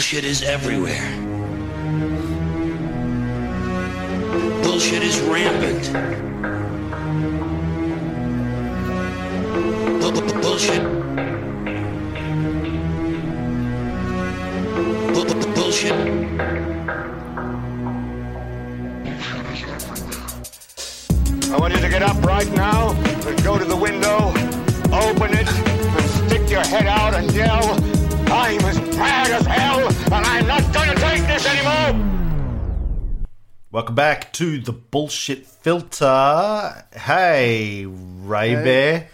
Bullshit is everywhere. Bullshit is rampant. Bu- bu- Bullshit. Bu- bu- Bullshit. I want you to get up right now and go to the window, open it, and stick your head out and yell, I'm as mad as hell, and I'm not gonna take this anymore! Welcome back to the bullshit filter. Hey, Ray Bear.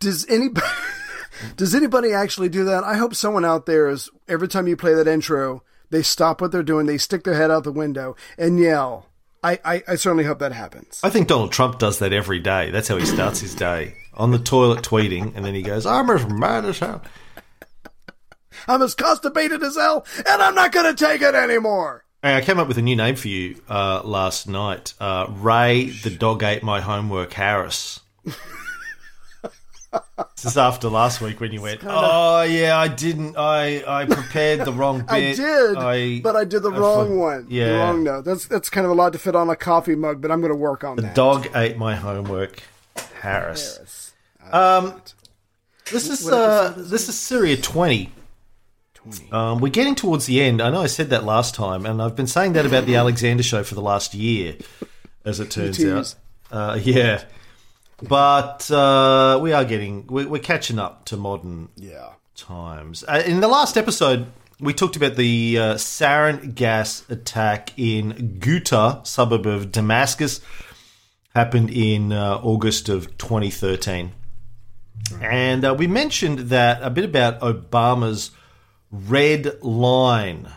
Does anybody does anybody actually do that? I hope someone out there is every time you play that intro, they stop what they're doing, they stick their head out the window and yell. I, I, I certainly hope that happens. I think Donald Trump does that every day. That's how he starts his day on the toilet tweeting, and then he goes, "I'm as mad as hell." I'm as constipated as hell, and I'm not going to take it anymore. Hey, I came up with a new name for you uh, last night. Uh, Ray, the dog ate my homework. Harris. this is after last week when you went. Oh yeah, I didn't. I I prepared the wrong bit. I did, I- but I did the I wrong for- one. Yeah, the wrong note. That's that's kind of a lot to fit on a coffee mug, but I'm going to work on The that. dog ate my homework. Harris. Harris. Um, this is uh, is this is Syria twenty. 20. Um, we're getting towards the end. I know I said that last time, and I've been saying that about the Alexander show for the last year, as it turns out. Uh, yeah, but uh, we are getting we're, we're catching up to modern Yeah. times. Uh, in the last episode, we talked about the uh, sarin gas attack in Ghouta, suburb of Damascus, happened in uh, August of 2013. And uh, we mentioned that a bit about Obama's red line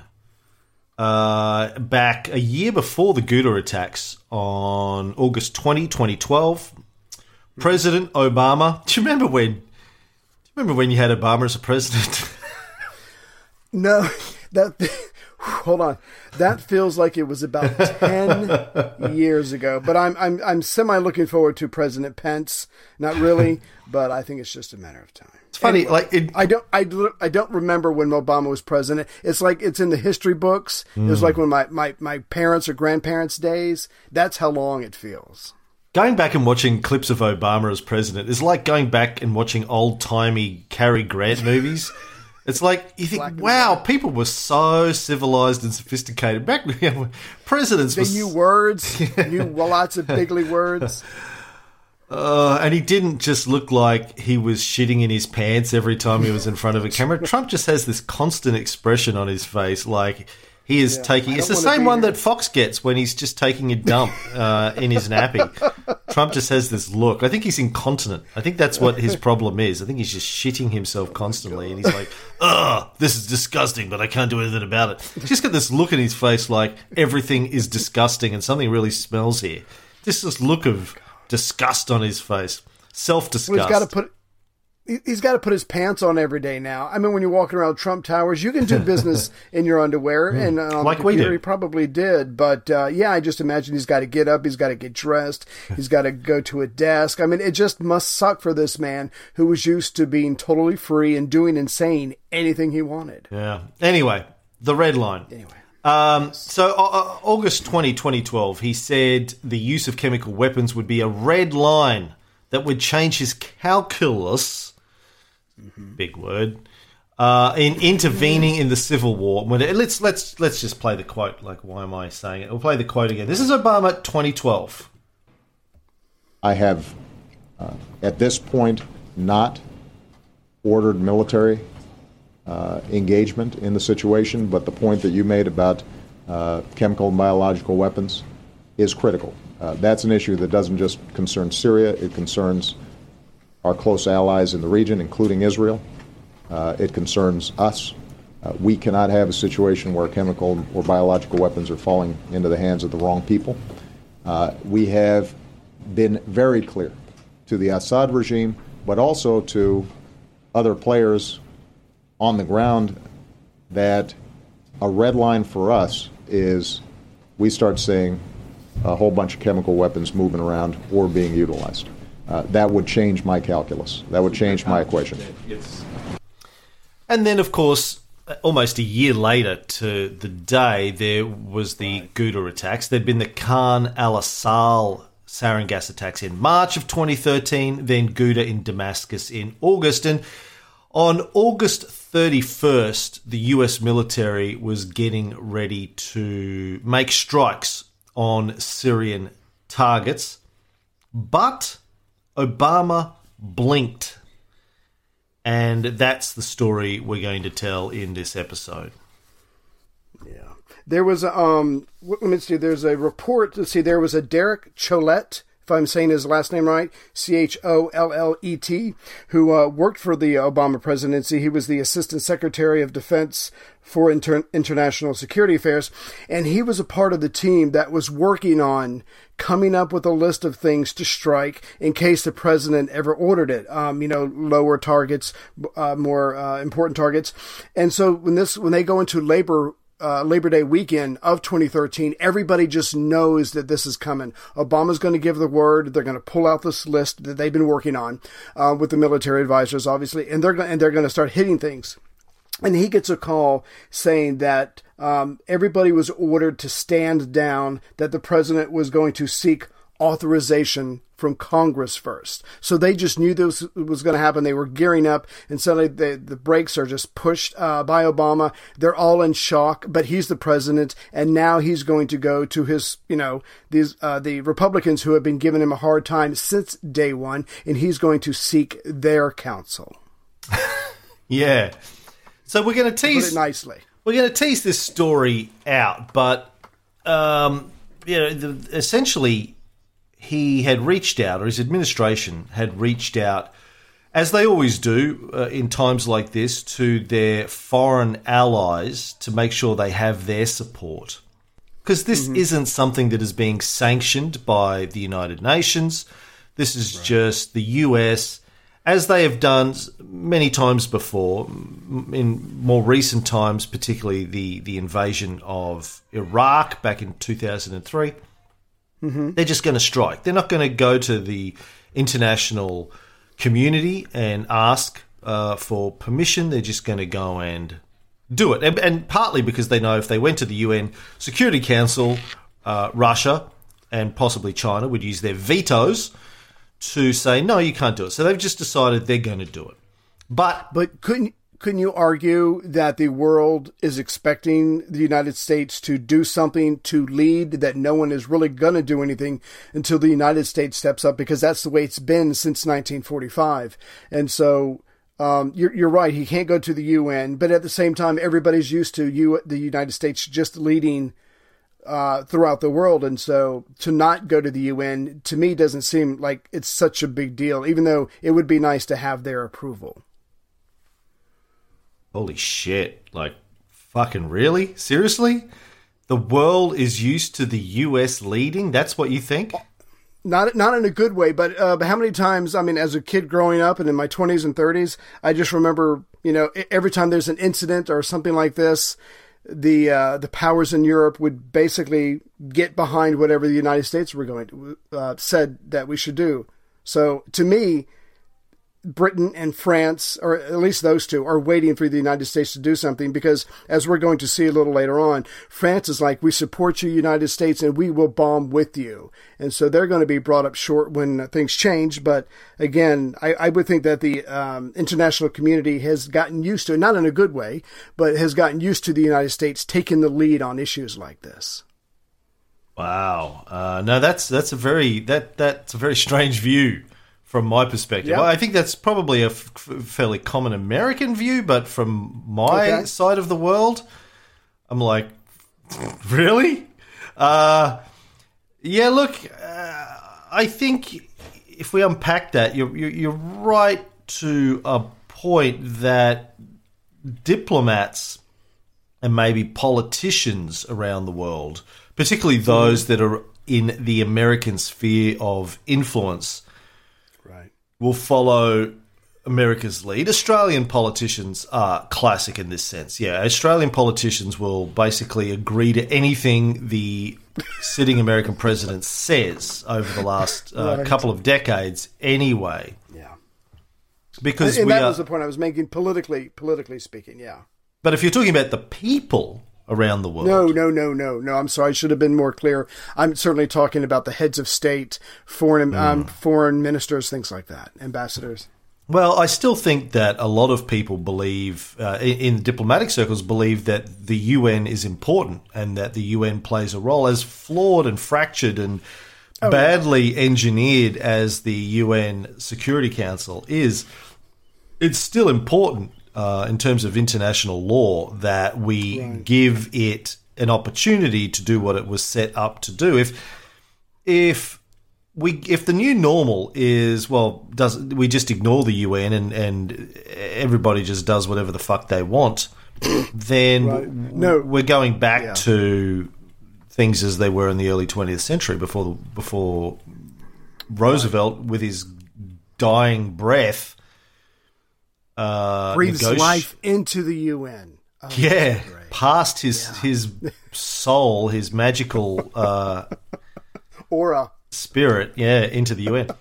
uh, back a year before the Ghouta attacks on August 20, 2012. President Obama. Do you remember when? Do you remember when you had Obama as a president? No, that. Hold on, that feels like it was about ten years ago. But I'm I'm I'm semi looking forward to President Pence. Not really, but I think it's just a matter of time. It's funny, like it, I don't I, I don't remember when Obama was president. It's like it's in the history books. It was hmm. like when my, my, my parents or grandparents' days. That's how long it feels. going back and watching clips of Obama as president is like going back and watching old timey Cary Grant movies. It's like you think, Black wow, people were so civilized and sophisticated back when presidents They were knew words, knew lots of bigly words. Uh, and he didn't just look like he was shitting in his pants every time he was in front of a camera. Trump just has this constant expression on his face, like he is taking. It's the same one here. that Fox gets when he's just taking a dump uh, in his nappy. Trump just has this look. I think he's incontinent. I think that's what his problem is. I think he's just shitting himself constantly, and he's like, "Ugh, this is disgusting," but I can't do anything about it. He's just got this look in his face, like everything is disgusting and something really smells here. Just this look of disgust on his face, self Well, he's disgust. got to put. He- He's got to put his pants on every day now. I mean, when you're walking around Trump Towers, you can do business in your underwear, and uh, Like we do. he probably did. But uh, yeah, I just imagine he's got to get up, he's got to get dressed, he's got to go to a desk. I mean, it just must suck for this man who was used to being totally free and doing and saying anything he wanted. Yeah. Anyway, the red line. Anyway, Um, so, uh, uh, August 20, 2012, he said the use of chemical weapons would be a red line that would change his calculus, big word, uh, in intervening in the civil war. When it- let's let's let's just play the quote. Like, why am I saying it? We'll play the quote again. This is Obama, 2012. I have, uh, at this point, not ordered military uh, engagement in the situation, but the point that you made about uh, chemical and biological weapons is critical. Uh, that's an issue that doesn't just concern Syria, it concerns our close allies in the region, including Israel. Uh, it concerns us. Uh, we cannot have a situation where chemical or biological weapons are falling into the hands of the wrong people. Uh, we have been very clear to the Assad regime, but also to other players on the ground that a red line for us is we start seeing a whole bunch of chemical weapons moving around or being utilized. Uh, that would change my calculus. That would change my equation. And then, of course, almost a year later to the day, there was the Ghouta attacks. There'd been the Khan al Assal sarin gas attacks in March of 2013, then Ghouta in Damascus in August. And on August 31st, the US military was getting ready to make strikes on Syrian targets, but Obama blinked. And that's the story we're going to tell in this episode. Yeah. There was um, let me see, there's a report. Let's see, there was a Derek Chollet, I'm saying his last name right, C H O L L E T, who uh, worked for the Obama presidency. He was the Assistant Secretary of Defense for Inter- International Security Affairs, and he was a part of the team that was working on coming up with a list of things to strike in case the president ever ordered it. Um, you know, lower targets, uh, more uh, important targets, and so when this when they go into labor uh, Labor Day weekend of 2013, everybody just knows that this is coming. Obama's going to give the word. They're going to pull out this list that they've been working on uh, with the military advisors, obviously, and they're and they're going to start hitting things. And he gets a call saying that um, everybody was ordered to stand down. That the president was going to seek authorization from Congress first. So they just knew this was going to happen. They were gearing up, and suddenly the, the brakes are just pushed uh, by Obama. They're all in shock, but he's the president, and now he's going to go to his, you know, these uh, the Republicans who have been giving him a hard time since day one, and he's going to seek their counsel. Yeah. So we're going to Put tease it nicely. we're going to tease this story out, but um, you know, the, essentially, he had reached out, or his administration had reached out, as they always do uh, in times like this, to their foreign allies to make sure they have their support. Because this isn't something that is being sanctioned by the United Nations. This is just the US, as they have done many times before, in more recent times, particularly the, the invasion of Iraq back in 2003. They're just going to strike. They're not going to go to the international community and ask uh, for permission. They're just going to go and do it. And, and partly because they know if they went to the UN Security Council, uh, Russia and possibly China would use their vetoes to say, no, you can't do it. So they've just decided they're going to do it. But But couldn't couldn't you argue that the world is expecting the United States to do something to lead that no one is really going to do anything until the United States steps up because that's the way it's been since 1945. And so um, you're, you're right. He can't go to the UN, but at the same time, everybody's used to you, the United States, just leading uh, throughout the world. And so to not go to the UN to me doesn't seem like it's such a big deal, even though it would be nice to have their approval. Holy shit, like fucking really? Seriously? The world is used to the US leading? That's what you think? not not in a good way, but uh, but how many times? I mean, as a kid growing up and in my twenties and thirties, I just remember, you know, every time there's an incident or something like this, the uh, the powers in Europe would basically get behind whatever the United States were going to uh, said that we should do. So to me, Britain and France, or at least those two, are waiting for the United States to do something because, as we're going to see a little later on, France is like, we support you, United States, and we will bomb with you. And so they're going to be brought up short when things change. But again, I, I would think that the um, international community has gotten used to, not in a good way, but has gotten used to the United States taking the lead on issues like this. Wow. Uh, no, that's that's a very that that's a very strange view from my perspective. Yeah. I think that's probably a f- fairly common American view, but from my Okay. side of the world, I'm like, really? Uh, yeah. Look, uh, I think if we unpack that, you're, you're you're right to a point that diplomats and maybe politicians around the world, particularly those that are in the American sphere of influence. Will follow America's lead. Australian politicians are classic in this sense. Yeah, Australian politicians will basically agree to anything the sitting American president says over the last uh, Right. couple of decades, anyway. Yeah. Because And we that are, was the point I was making politically, politically speaking. Yeah. But if you're talking about the people around the world, No, no, no, no, no. I'm sorry. I should have been more clear. I'm certainly talking about the heads of state, foreign um, foreign ministers, things like that, ambassadors. Well, I still think that a lot of people believe, uh, in, in diplomatic circles, believe that the UN is important and that the UN plays a role. As flawed and fractured and badly engineered as the UN Security Council is, it's still important uh, in terms of international law that we give it an opportunity to do what it was set up to do. If if we if the new normal is well does we just ignore the UN and and everybody just does whatever the fuck they want then Right. No. we're going back Yeah. to things as they were in the early 20th century before before Roosevelt with his dying breath uh Breathes negoti- life into the UN. Oh, yeah past his his soul his magical uh Aura. spirit, yeah, into the UN. Well,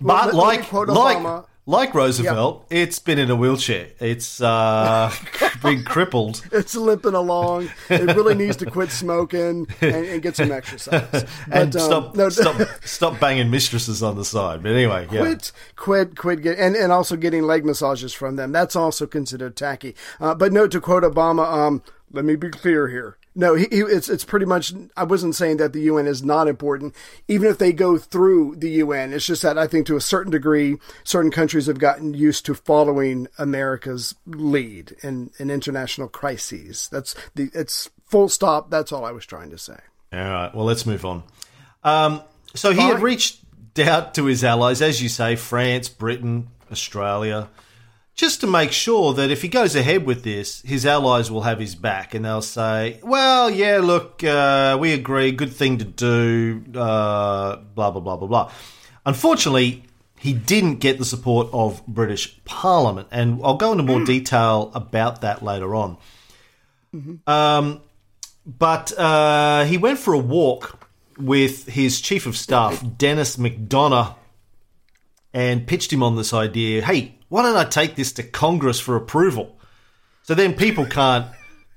but let- let like quote like. Like Roosevelt, it's been in a wheelchair. It's uh, been crippled. It's limping along. It really needs to quit smoking and, and get some exercise. And But, um, stop, no, stop, stop banging mistresses on the side. But anyway, yeah. quit, quit, quit, get, and, and also getting leg massages from them. That's also considered tacky. Uh, but note to quote Obama, um, let me be clear here. No, he, he, it's it's pretty much. I wasn't saying that the UN is not important, even if they go through the UN. It's just that I think to a certain degree, certain countries have gotten used to following America's lead in, in international crises. That's the it's full stop. That's all I was trying to say. All right. Well, let's move on. Um, so he had reached out to his allies, as you say, France, Britain, Australia, just to make sure that if he goes ahead with this, his allies will have his back, and they'll say, "Well, yeah, look, uh, we agree, good thing to do." Uh, blah blah blah blah blah. Unfortunately. He didn't get the support of British Parliament, and I'll go into more detail about that later on. Um, but uh, he went for a walk with his chief of staff, Denis McDonough, and pitched him on this idea hey, why don't I take this to Congress for approval? So then people can't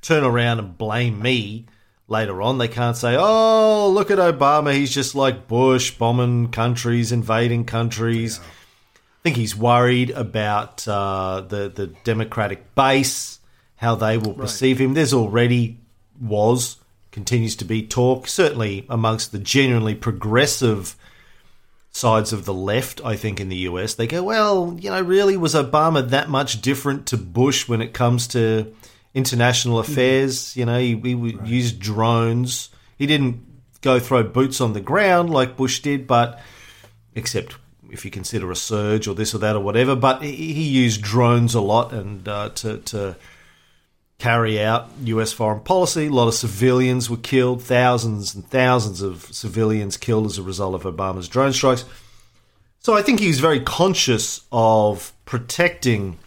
turn around and blame me later on. They can't say, oh, look at Obama. He's just like Bush, bombing countries, invading countries. I think he's worried about uh, the, the Democratic base, how they will perceive him. There's already was, continues to be talk, certainly amongst the genuinely progressive sides of the left, I think, in the US. They go, well, you know, really, was Obama that much different to Bush when it comes to international affairs? You know, he, he would use drones. He didn't go throw boots on the ground like Bush did, but except if you consider a surge or this or that or whatever. But he, he used drones a lot and uh, to, to carry out US foreign policy. A lot of civilians were killed, thousands and thousands of civilians killed as a result of Obama's drone strikes. So I think he's very conscious of protecting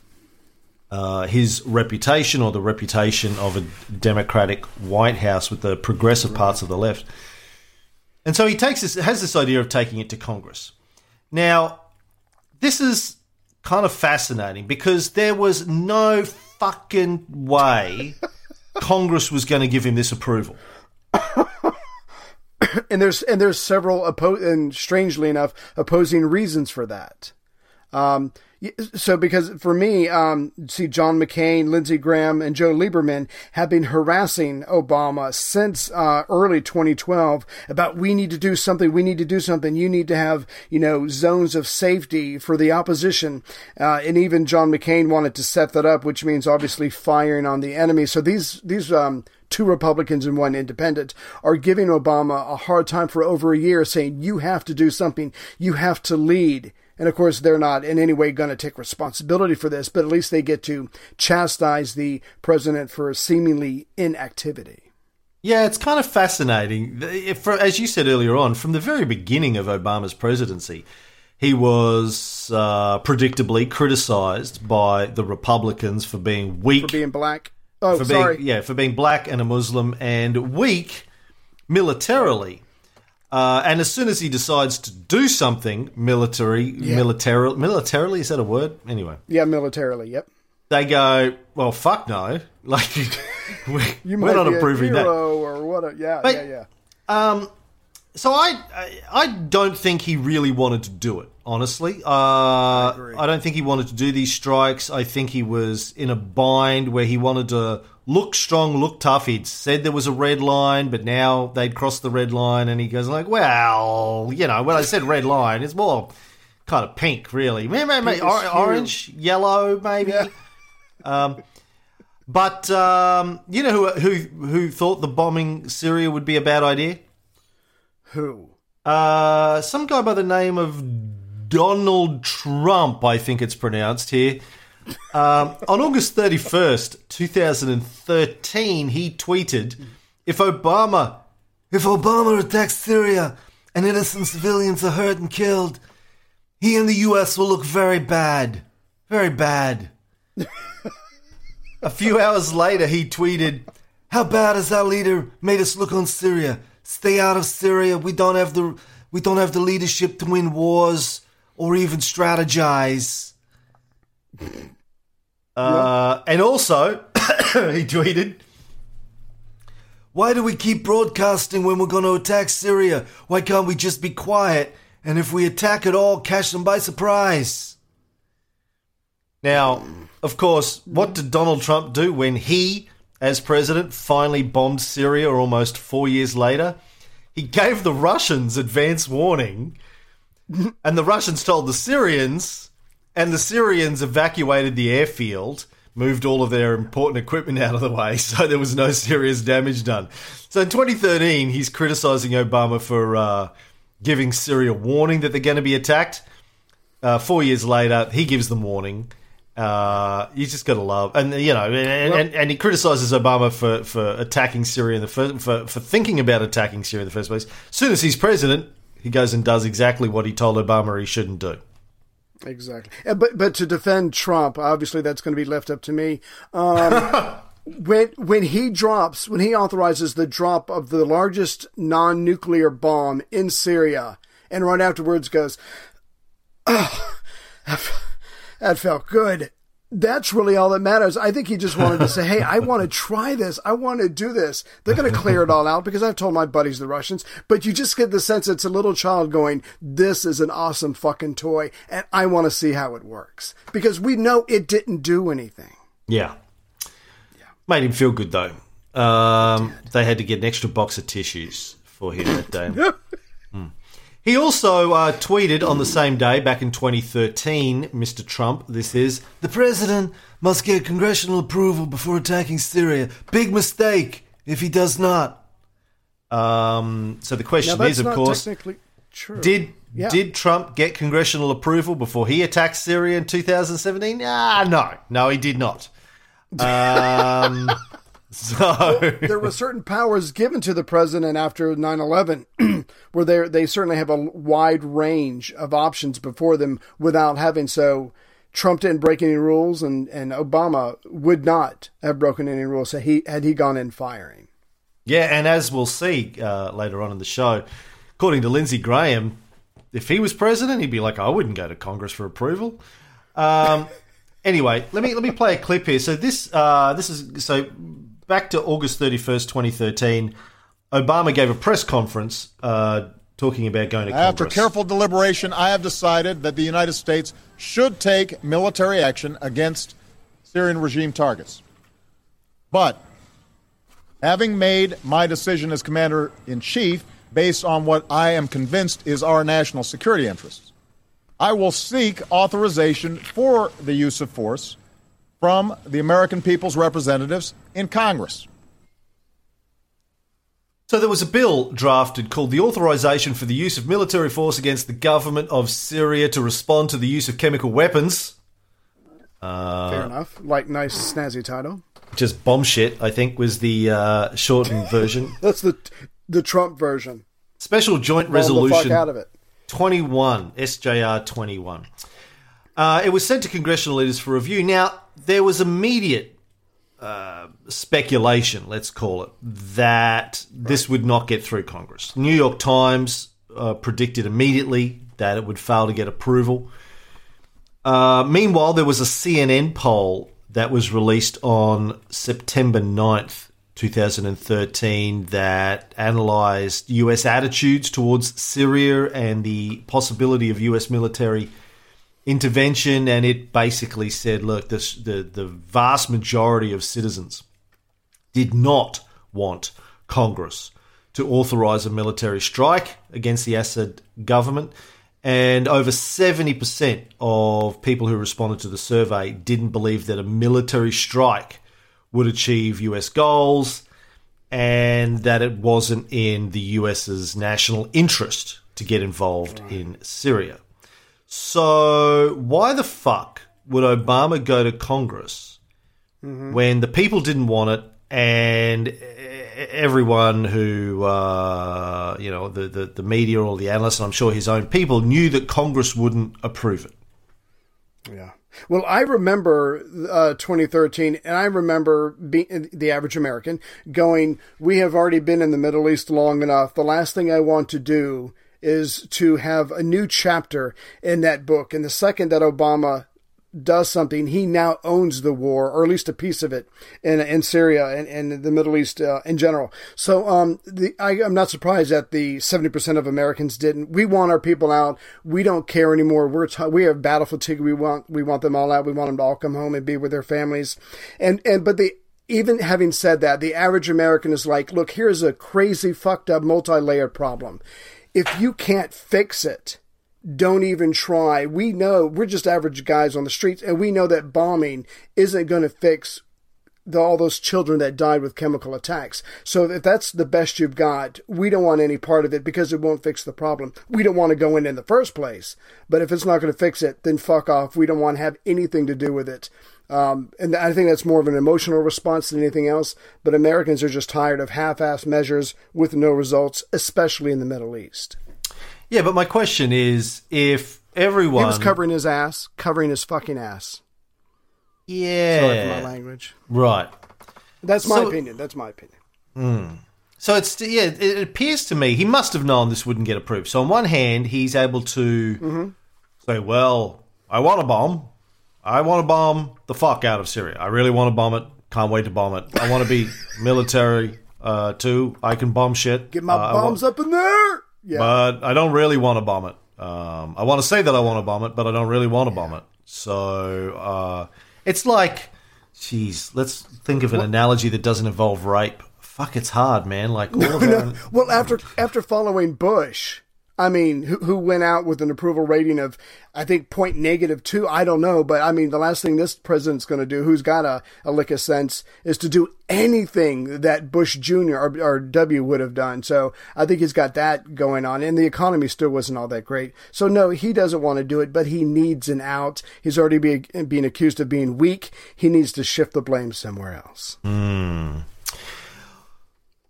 uh, his reputation or the reputation of a Democratic White House with the progressive parts of the left. And so he takes this, has this idea of taking it to Congress. Now, this is kind of fascinating because there was no fucking way Congress was going to give him this approval. and there's and there's several oppo- and strangely enough opposing reasons for that. Um, so because for me, um, see John McCain, Lindsey Graham, and Joe Lieberman have been harassing Obama since uh, early 2012 about we need to do something, we need to do something. You need to have you know zones of safety for the opposition, uh, and even John McCain wanted to set that up, which means obviously firing on the enemy. So these these um, two Republicans and one independent are giving Obama a hard time for over a year, saying, You have to do something, you have to lead. And of course, they're not in any way going to take responsibility for this, but at least they get to chastise the president for seemingly inactivity. Yeah, it's kind of fascinating. For- As you said earlier on, from the very beginning of Obama's presidency, he was uh, predictably criticized by the Republicans for being weak, For being black. Oh, for being sorry. yeah, for being black and a Muslim and weak militarily. Uh, and as soon as he decides to do something military, military, militarily, is that a word? Anyway, Yeah, militarily. Yep. they go, well, fuck no. Like, we, You we're might not be approving a that. or what? A, yeah, But- yeah, yeah. Um, so I, I I don't think he really wanted to do it. Honestly, uh, I, agree. don't think he wanted to do these strikes. I think he was in a bind where he wanted to look strong, look tough. He'd said there was a red line, but now they'd crossed the red line, and he goes like, "Well, you know, when I said red line, it's more kind of pink, really. Maybe, maybe or- orange, yellow, maybe." Yeah. Um, but um, you know who who who thought the bombing Syria would be a bad idea? Who? Uh, some guy by the name of Donald Trump, I think it's pronounced here. Um, on August 31st, 2013, he tweeted, If Obama, if Obama attacks Syria and innocent civilians are hurt and killed, he and the US will look very bad. Very bad. A few hours later, he tweeted, "How bad has our leader made us look on Syria? Stay out of Syria. We don't have the we don't have the leadership to win wars or even strategize." Uh, and also, he tweeted, "Why do we keep broadcasting when we're going to attack Syria? Why can't we just be quiet? And if we attack at all, catch them by surprise." Now, of course, what did Donald Trump do when he, as president, finally bombed Syria almost four years later? He gave the Russians advance warning, and the Russians told the Syrians, and the Syrians evacuated the airfield, moved all of their important equipment out of the way, so there was no serious damage done. So in 2013, he's criticizing Obama for uh, giving Syria warning that they're going to be attacked. Uh, four years later, he gives them warning. Uh, you just got to love, and you know, and, and, and he criticizes Obama for, for attacking Syria in the first, for for thinking about attacking Syria in the first place. As soon as he's president, he goes and does exactly what he told Obama he shouldn't do. Exactly. But but to defend Trump, obviously that's going to be left up to me. Um, when when he drops, when he authorizes the drop of the largest non-nuclear bomb in Syria, and right afterwards goes, "Oh, that felt good." That's really all that matters. I think he just wanted to say, "Hey, I want to try this. I want to do this." They're going to clear it all out because I've told my buddies, the Russians. But you just get the sense it's a little child going, "This is an awesome fucking toy, and I want to see how it works." Because we know it didn't do anything. Yeah, yeah. made him feel good though. Um, they had to get an extra box of tissues for him that day. He also uh, tweeted on the same day, back in 2013, Mr. Trump, this is, the president must get congressional approval before attacking Syria. Big mistake if he does not. Um, so the Now question that's is, of course, did Yeah. did Trump get congressional approval before he attacked Syria in 2017? Ah, no, no, he did not. Um, so there were certain powers given to the president after 9-11 where they they certainly have a wide range of options before them without having so Trump didn't break any rules and, and Obama would not have broken any rules so he had he gone in firing. yeah, and as we'll see uh, later on in the show, according to Lindsey Graham, if he was president, he'd be like, I wouldn't go to Congress for approval. Um, anyway, let me let me play a clip here. So this uh, this is so back to August thirty first, twenty thirteen. Obama gave a press conference uh, talking about going to Congress. After careful deliberation, I have decided that the United States should take military action against Syrian regime targets. But having made my decision as commander in chief based on what I am convinced is our national security interests, I will seek authorization for the use of force from the American people's representatives in Congress. So there was a bill drafted called the Authorization for the Use of Military Force Against the Government of Syria to Respond to the Use of Chemical Weapons. Uh, Fair enough. Like nice snazzy title. Just bomb shit, I think, was the uh, shortened version. That's the the Trump version. Special Joint Blow the fuck Resolution out of it. 21, SJR 21. Uh, it was sent to congressional leaders for review. Now, there was immediate uh, speculation, let's call it, that this would not get through Congress. New York Times uh, predicted immediately that it would fail to get approval. Uh, meanwhile, there was a CNN poll that was released on September 9th, 2013, that analysed US attitudes towards Syria and the possibility of US military intervention. And it basically said, look, this, the, the vast majority of citizens did not want Congress to authorize a military strike against the Assad government. And over 70% of people who responded to the survey didn't believe that a military strike would achieve US goals and that it wasn't in the US's national interest to get involved in Syria. So, why the fuck would Obama go to Congress when the people didn't want it and everyone who, uh, you know, the, the, the media or the analysts, and I'm sure his own people, knew that Congress wouldn't approve it? Yeah. Well, I remember uh, 2013, and I remember being the average American going, "We have already been in the Middle East long enough. The last thing I want to do is to have a new chapter in that book." And the second that Obama does something, he now owns the war, or at least a piece of it, in in Syria and, and the Middle East uh, in general. So, um, the, I, I'm not surprised that the 70% of Americans didn't. We want our people out. We don't care anymore. We're t- we have battle fatigue. We want we want them all out. We want them to all come home and be with their families. And and but the even having said that, the average American is like, look, here's a crazy, fucked up, multi-layered problem. If you can't fix it, don't even try. We know we're just average guys on the streets, and we know that bombing isn't going to fix the, all those children that died with chemical attacks. So if that's the best you've got, we don't want any part of it because it won't fix the problem. We don't want to go in in the first place. But if it's not going to fix it, then fuck off. We don't want to have anything to do with it. Um, and I think that's more of an emotional response than anything else. But Americans are just tired of half-assed measures with no results, especially in the Middle East. Yeah, but my question is if everyone. He was covering his ass, covering his fucking ass. Yeah. Sorry for my language. Right. That's my So- opinion. That's my opinion. So it's yeah. It appears to me he must have known this wouldn't get approved. So on one hand, he's able to say, "Well, I want a bomb. I want to bomb the fuck out of Syria. I really want to bomb it. Can't wait to bomb it. I want to be military uh, too. I can bomb shit. Get my Uh, bombs want- up in there. Yeah. but I don't really want to bomb it. Um, I want to say that I want to bomb it, but I don't really want to bomb it. So uh, it's like, geez, let's think of an analogy that doesn't involve rape. Fuck, it's hard, man. Like all of our, Well, after after following Bush, I mean, who, who went out with an approval rating of, I think, point negative two. I don't know, but I mean, the last thing this president's going to do, who's got a, a lick of sense, is to do anything that Bush Jr. or, or W would have done. So I think he's got that going on, and the economy still wasn't all that great. So no, he doesn't want to do it, but he needs an out. He's already be, being accused of being weak. He needs to shift the blame somewhere else. Hmm.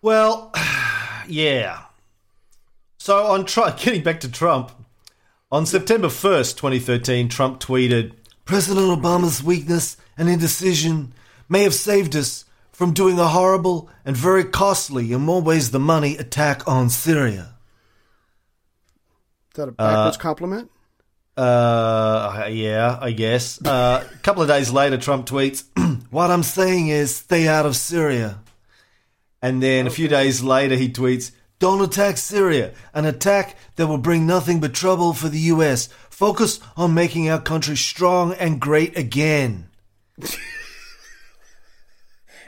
well, yeah. So on try, getting back to Trump, on September first, twenty thirteen, Trump tweeted, "President Obama's weakness and indecision may have saved us." From doing a horrible and very costly, in more ways than money, attack on Syria. Is that a backwards compliment? Uh, yeah, I guess. Uh, a couple of days later, Trump tweets, "What I'm saying is, stay out of Syria." And then a few days later, he tweets, "Don't attack Syria. An attack that will bring nothing but trouble for the U.S. Focus on making our country strong and great again."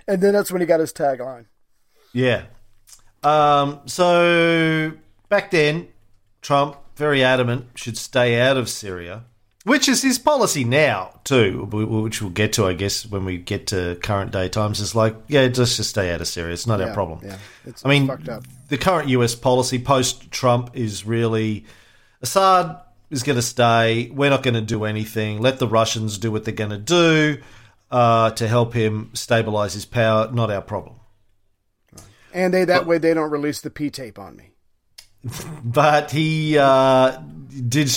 And then that's when he got his tagline. Yeah. Um, so back then, Trump very adamant should stay out of Syria, which is his policy now too, which we'll get to, I guess, when we get to current day times. Is like, yeah, just just stay out of Syria. It's not our problem. yeah. It's- I mean, it's fucked up. the current U.S. policy post Trump is really Assad is going to stay. We're not going to do anything. Let the Russians do what they're going to do uh, to help him stabilize his power. Not our problem. And they that way they don't release the P tape on me. But he uh, did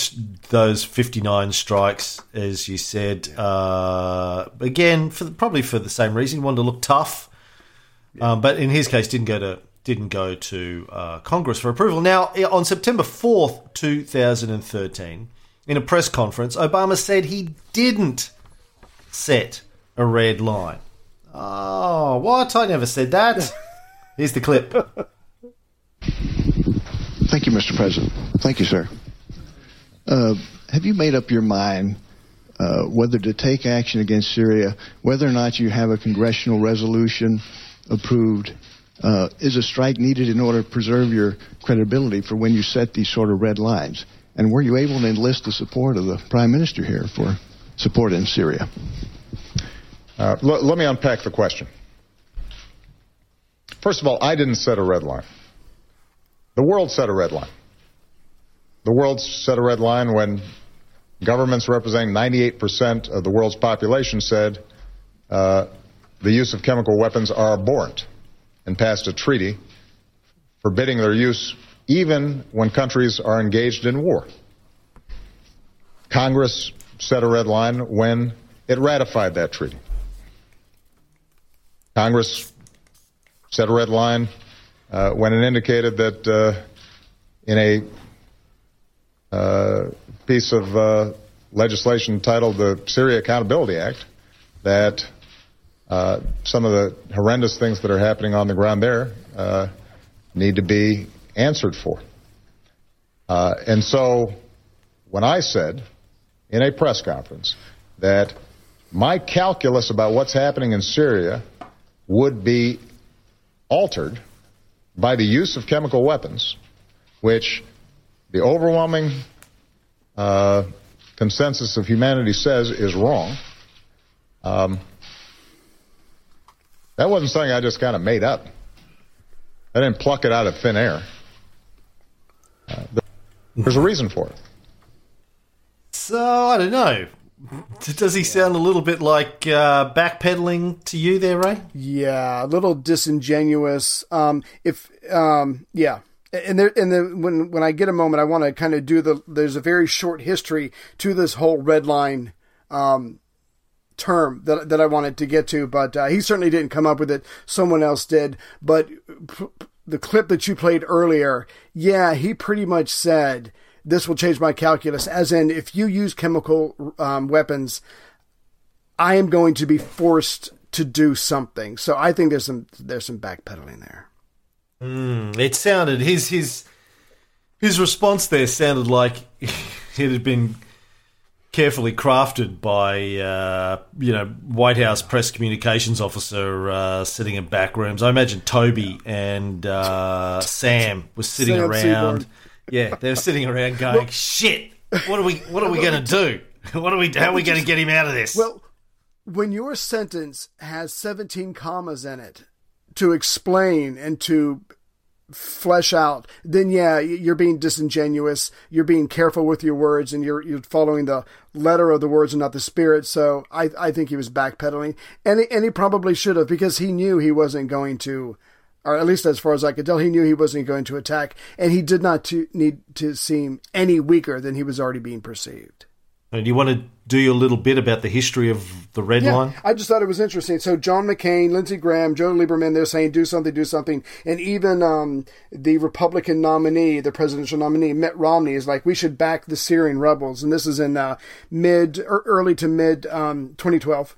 those 59 strikes, as you said. Uh, again, for the, probably for the same reason, he wanted to look tough. Um, but in his case, didn't go to didn't go to uh, Congress for approval. Now, on September 4th, 2013, in a press conference, Obama said he didn't set a red line. Oh, what? I never said that. Here's the clip. Thank you, Mr. President. Thank you, sir. Uh, have you made up your mind uh, whether to take action against Syria, whether or not you have a congressional resolution approved? Uh, is a strike needed in order to preserve your credibility for when you set these sort of red lines? And were you able to enlist the support of the Prime Minister here for support in Syria? Uh, l- let me unpack the question. First of all, I didn't set a red line. The world set a red line. The world set a red line when governments representing 98% of the world's population said uh, the use of chemical weapons are abhorrent and passed a treaty forbidding their use even when countries are engaged in war. Congress set a red line when it ratified that treaty. Congress set a red line uh, when it indicated that uh, in a uh, piece of uh, legislation titled the Syria Accountability Act that uh, some of the horrendous things that are happening on the ground there need to be answered for. and so when I said in a press conference that my calculus about what's happening in Syria would be altered by the use of chemical weapons, which the overwhelming uh, consensus of humanity says is wrong. Um, that wasn't something I just kind of made up. I didn't pluck it out of thin air. Uh, there's a reason for it. So, I don't know. Does he sound a little bit like uh, backpedaling to you there, Ray? Yeah, a little disingenuous. Um, if um, yeah, and there and then when when I get a moment, I want to kind of do the. There's a very short history to this whole red line um, term that that I wanted to get to, but uh, he certainly didn't come up with it. Someone else did. But p- the clip that you played earlier, yeah, he pretty much said this will change my calculus. As in, if you use chemical um, weapons, I am going to be forced to do something. So I think there's some there's some backpedaling there. Mm, it sounded his his his response there sounded like it had been carefully crafted by uh, you know White House press communications officer uh, sitting in back rooms. I imagine Toby and uh, Sam was sitting Sam around. Seaborn. Yeah, they were sitting around going, "Shit, what are we what are we going to do? What are we how are we going to get him out of this?" Well, when your sentence has 17 commas in it to explain and to flesh out, then yeah, you're being disingenuous. You're being careful with your words, and you're you're following the letter of the words and not the spirit. So I I think he was backpedaling, and he, and he probably should have because he knew he wasn't going to. Or at least as far as I could tell, he knew he wasn't going to attack, and he did not to, need to seem any weaker than he was already being perceived. And you want to do your little bit about the history of the red Yeah, line? I just thought it was interesting. So John McCain, Lindsey Graham, Joe Lieberman, they're saying do something, do something, and even um, the Republican nominee, the presidential nominee, Mitt Romney, is like we should back the Syrian rebels, and this is in uh, mid or early to mid um, 2012.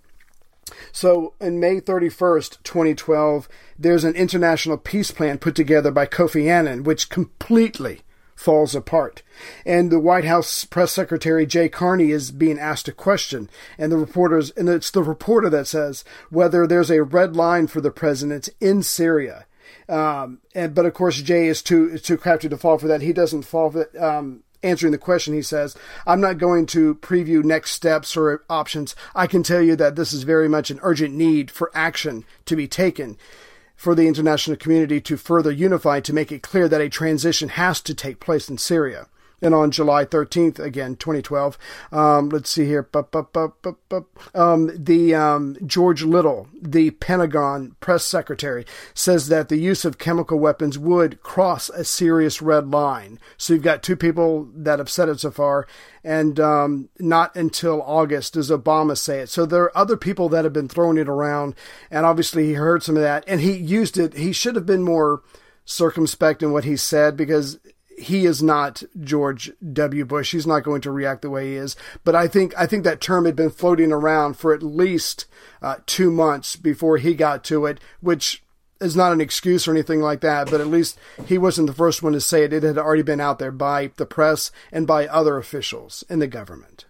So, in May 31st, 2012, there's an international peace plan put together by Kofi Annan, which completely falls apart. And the White House press secretary Jay Carney is being asked a question, and the reporters, and it's the reporter that says whether there's a red line for the president in Syria. Um, and but of course Jay is too is too crafty to fall for that. He doesn't fall for it. Um, answering the question, he says, I'm not going to preview next steps or options. I can tell you that this is very much an urgent need for action to be taken for the international community to further unify to make it clear that a transition has to take place in Syria. And on July 13th, again, 2012, um, let's see here, bup, bup, bup. Um, the um, George Little, the Pentagon press secretary, says that the use of chemical weapons would cross a serious red line. So you've got two people that have said it so far, and um, not until August does Obama say it. So there are other people that have been throwing it around, and obviously he heard some of that, and he used it. He should have been more circumspect in what he said because he is not George W. Bush. He's not going to react the way he is. But I think I think that term had been floating around for at least uh, two months before he got to it, which is not an excuse or anything like that. But at least he wasn't the first one to say it. It had already been out there by the press and by other officials in the government.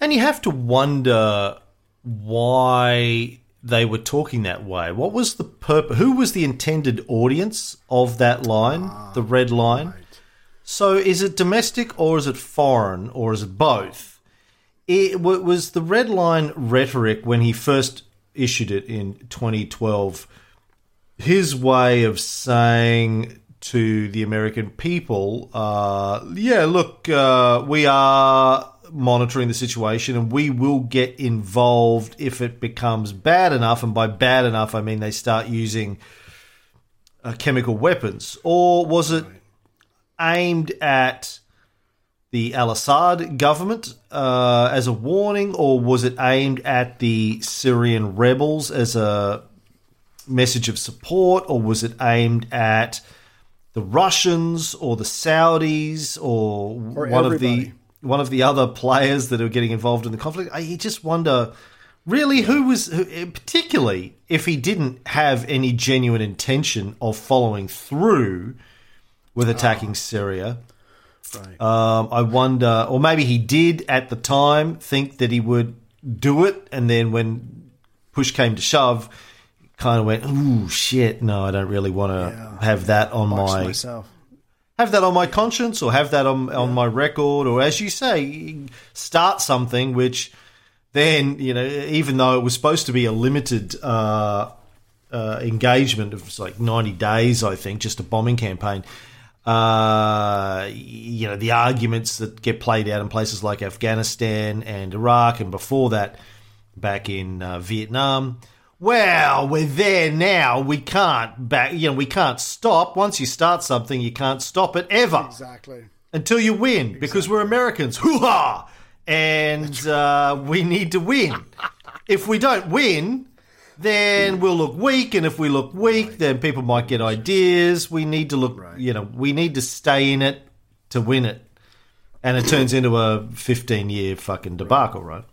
And you have to wonder why they were talking that way. What was the purpose? Who was the intended audience of that line, the red line? So is it domestic or is it foreign or is it both? It was the red line rhetoric when he first issued it in 2012. His way of saying to the American people, uh, "Yeah, look, uh, we are monitoring the situation and we will get involved if it becomes bad enough. And by bad enough, I mean they start using uh, chemical weapons. Or was it aimed at the Al Assad government uh, as a warning, or was it aimed at the Syrian rebels as a message of support, or was it aimed at the Russians or the Saudis or, Or one of the one of the other players that are getting involved in the conflict? I just wonder, really, who was who, particularly if he didn't have any genuine intention of following through with attacking Syria. Right. Um, I wonder, or maybe he did at the time think that he would do it, and then when push came to shove, kind of went, "Ooh, shit! No, I don't really want to have that on Watch my myself. have that on my conscience, or have that on on my record, or as you say, start something which then you know, even though it was supposed to be a limited. Uh, uh, engagement of like 90 days, I think, just a bombing campaign. Uh, you know, the arguments that get played out in places like Afghanistan and Iraq, and before that, back in uh, Vietnam. Well, we're there now. We can't back. You know, we can't stop. Once you start something, you can't stop it ever Exactly. until you win because we're Americans. Hoo ha! And uh, we need to win. if we don't win, then we'll look weak. And if we look weak, then people might get ideas. We need to look, you know, we need to stay in it to win it. And it turns into a 15 year fucking debacle, right?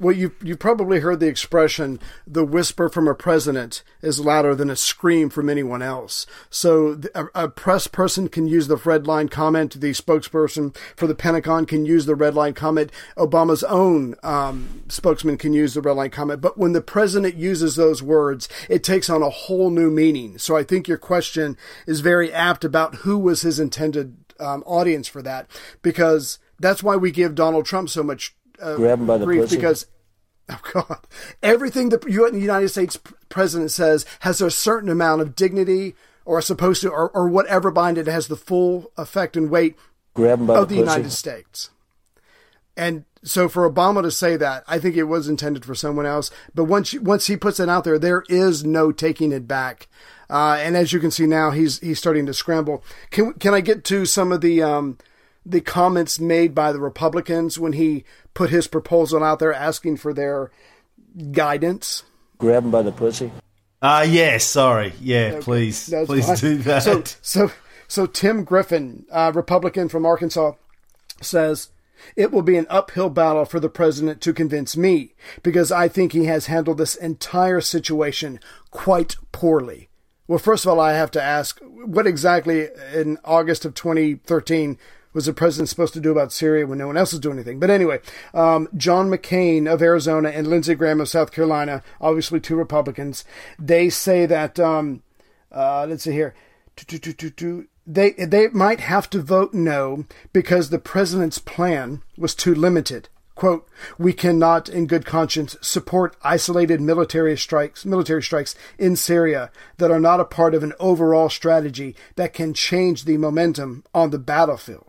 Well, you you probably heard the expression "the whisper from a president is louder than a scream from anyone else." So a, a press person can use the red line comment. The spokesperson for the Pentagon can use the red line comment. Obama's own um, spokesman can use the red line comment. But when the president uses those words, it takes on a whole new meaning. So I think your question is very apt about who was his intended um, audience for that, because that's why we give Donald Trump so much uh, Grab him by the grief pussy. because oh god. Everything the united states president says has a certain amount of dignity or supposed to or, or whatever behind it has the full effect and weight Grab him by of the the united states. And so for obama to say that i think it was intended for someone else. But once you, once he puts it out there there is no taking it back. Uh, and as you can see now he's he's starting to scramble. Can can i get to some of the um the comments made by the Republicans when he put his proposal out there asking for their guidance. Grab him by the pussy. Uh, yeah, sorry. Yeah, please. That's please fine. do that. So, so, so Tim Griffin, uh, Republican from Arkansas, says it will be an uphill battle for the president to convince me because I think he has handled this entire situation quite poorly. Well, first of all, I have to ask, what exactly in August of 2013 was the president supposed to do about Syria when no one else is doing anything? But anyway, um, John McCain of Arizona and Lindsey Graham of South Carolina, obviously two Republicans, they say that, um, uh, let's see here, they they might have to vote no because the president's plan was too limited. Quote, we cannot in good conscience support isolated military strikes military strikes in Syria that are not a part of an overall strategy that can change the momentum on the battlefield.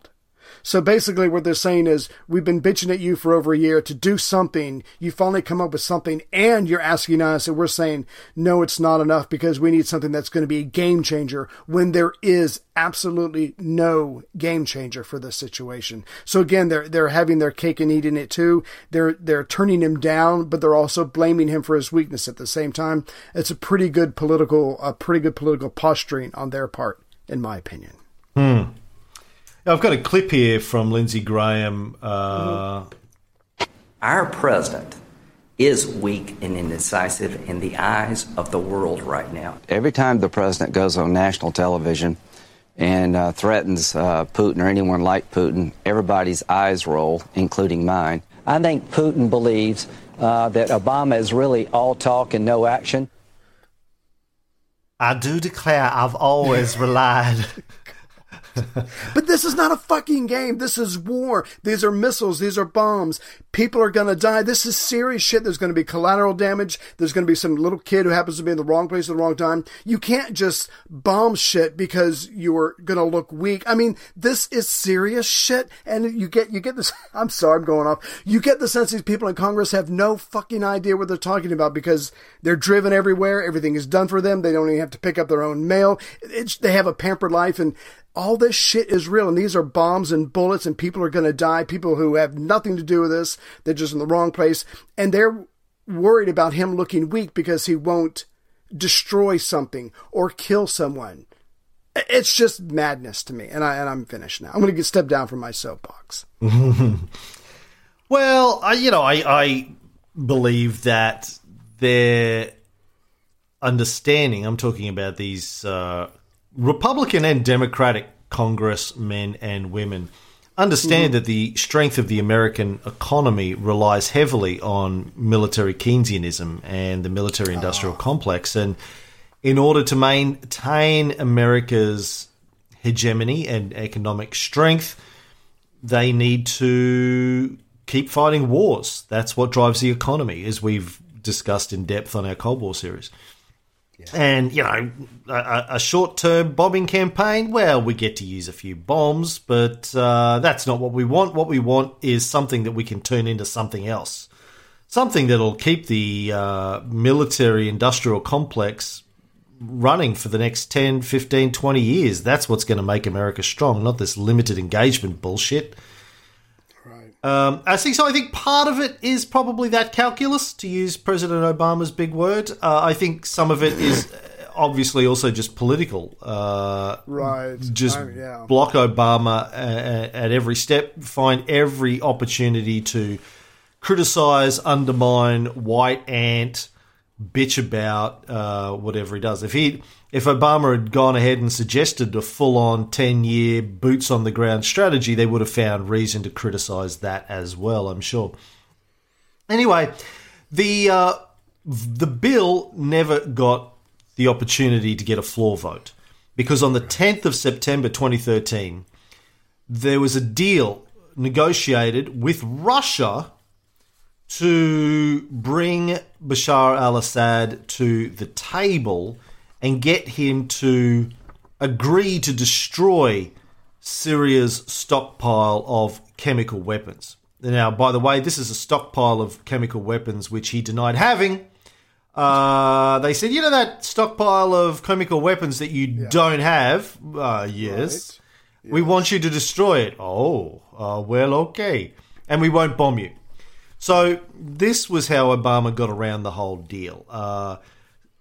So basically, what they're saying is, we've been bitching at you for over a year to do something. You finally come up with something, and you're asking us, and we're saying, no, it's not enough because we need something that's going to be a game changer when there is absolutely no game changer for this situation. So again, they're they're having their cake and eating it too. They're they're turning him down, but they're also blaming him for his weakness at the same time. It's a pretty good political, a pretty good political posturing on their part, in my opinion. Hmm. I've got a clip here from Lindsey Graham. Uh, Our president is weak and indecisive in the eyes of the world right now. Every time the president goes on national television and uh, threatens uh, Putin or anyone like Putin, everybody's eyes roll, including mine. I think Putin believes uh, that Obama is really all talk and no action. I do declare I've always relied. But this is not a fucking game. This is war. These are missiles. These are bombs. People are going to die. This is serious shit. There's going to be collateral damage. There's going to be some little kid who happens to be in the wrong place at the wrong time. You can't just bomb shit because you're going to look weak. I mean, this is serious shit. And you get, you get this. I'm sorry, I'm going off. You get the sense these people in Congress have no fucking idea what they're talking about because they're driven everywhere. Everything is done for them. They don't even have to pick up their own mail. It's, they have a pampered life and all this shit is real and these are bombs and bullets and people are going to die people who have nothing to do with this they're just in the wrong place and they're worried about him looking weak because he won't destroy something or kill someone. It's just madness to me and i and i'm finished now. I'm going to get step down from my soapbox. Well, I, you know, I, I believe that their understanding, I'm talking about these uh, Republican and Democratic congressmen and women, understand mm-hmm. that the strength of the American economy relies heavily on military Keynesianism and the military industrial ah. complex. And in order to maintain America's hegemony and economic strength, they need to keep fighting wars. That's what drives the economy, as we've discussed in depth on our Cold War series. And, you know, a, a short term bombing campaign, well, we get to use a few bombs, but uh, that's not what we want. What we want is something that we can turn into something else. Something that'll keep the uh, military industrial complex running for the next 10, 15, 20 years. That's what's going to make America strong, not this limited engagement bullshit. Um, I see. so. I think part of it is probably that calculus, to use President Obama's big word. Uh, I think some of it is obviously also just political. Uh, Right. Just I- yeah. block Obama at, at every step, find every opportunity to criticize, undermine, white ant, bitch about uh, whatever he does. If he, if Obama had gone ahead and suggested a full-on ten-year boots on the ground strategy, they would have found reason to criticize that as well. I'm sure. Anyway, the uh, the bill never got the opportunity to get a floor vote because on the 10th of September 2013, there was a deal negotiated with Russia to bring Bashar al Assad to the table and get him to agree to destroy Syria's stockpile of chemical weapons. Now, by the way, this is a stockpile of chemical weapons which he denied having. Uh, they said, you know that stockpile of chemical weapons that you don't have? Uh, yes. We want you to destroy it. Oh, uh, well, okay. And we won't bomb you. So this was how Obama got around the whole deal. Uh,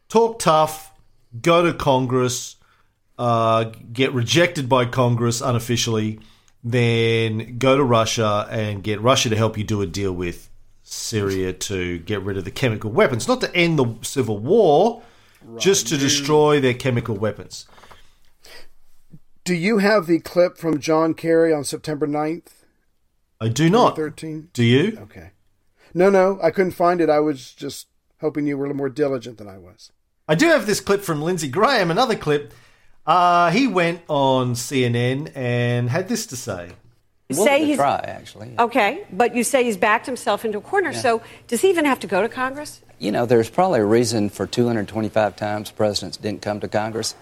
talk tough, go to Congress, uh, get rejected by Congress unofficially, then go to Russia and get Russia to help you do a deal with Syria to get rid of the chemical weapons, not to end the civil war, just to destroy their chemical weapons. Do you have the clip from John Kerry on September 9th, I do not. 13. Do you? Okay. No, no, I couldn't find it. I was just hoping you were a little more diligent than I was. I do have this clip from Lindsey Graham, another clip. Uh, he went on CNN and had this to say. Willing Say to he's- try, actually. Okay, but you say he's backed himself into a corner. So does he even have to go to Congress? You know, there's probably a reason for 225 times presidents didn't come to Congress.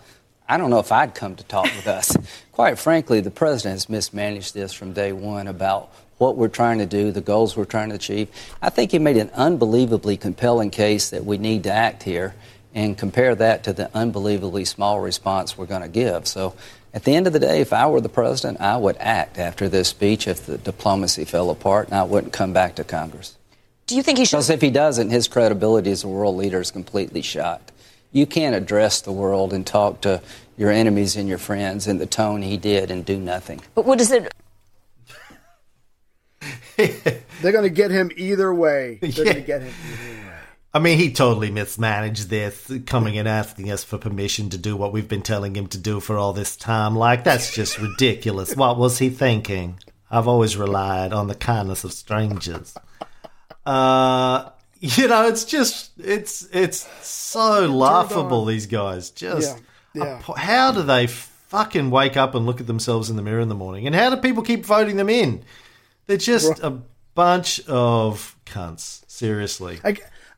I don't know if I'd come to talk with us. Quite frankly, the president has mismanaged this from day one about what we're trying to do, the goals we're trying to achieve. I think he made an unbelievably compelling case that we need to act here and compare that to the unbelievably small response we're going to give. So at the end of the day, if I were the president, I would act after this speech if the diplomacy fell apart and I wouldn't come back to Congress. Do you think he should? Because if he doesn't, his credibility as a world leader is completely shot. You can't address the world and talk to your enemies and your friends in the tone he did and do nothing. But what is it? They're going to get him either way. They're Yeah. going to get him. I mean, he totally mismanaged this, coming and asking us for permission to do what we've been telling him to do for all this time. Like, that's just ridiculous. What was he thinking? I've always relied on the kindness of strangers. Uh, you know, it's just, it's, it's so laughable, these guys. Just, Yeah, yeah. how do they fucking wake up and look at themselves in the mirror in the morning? And how do people keep voting them in? They're just a bunch of cunts. Seriously. I,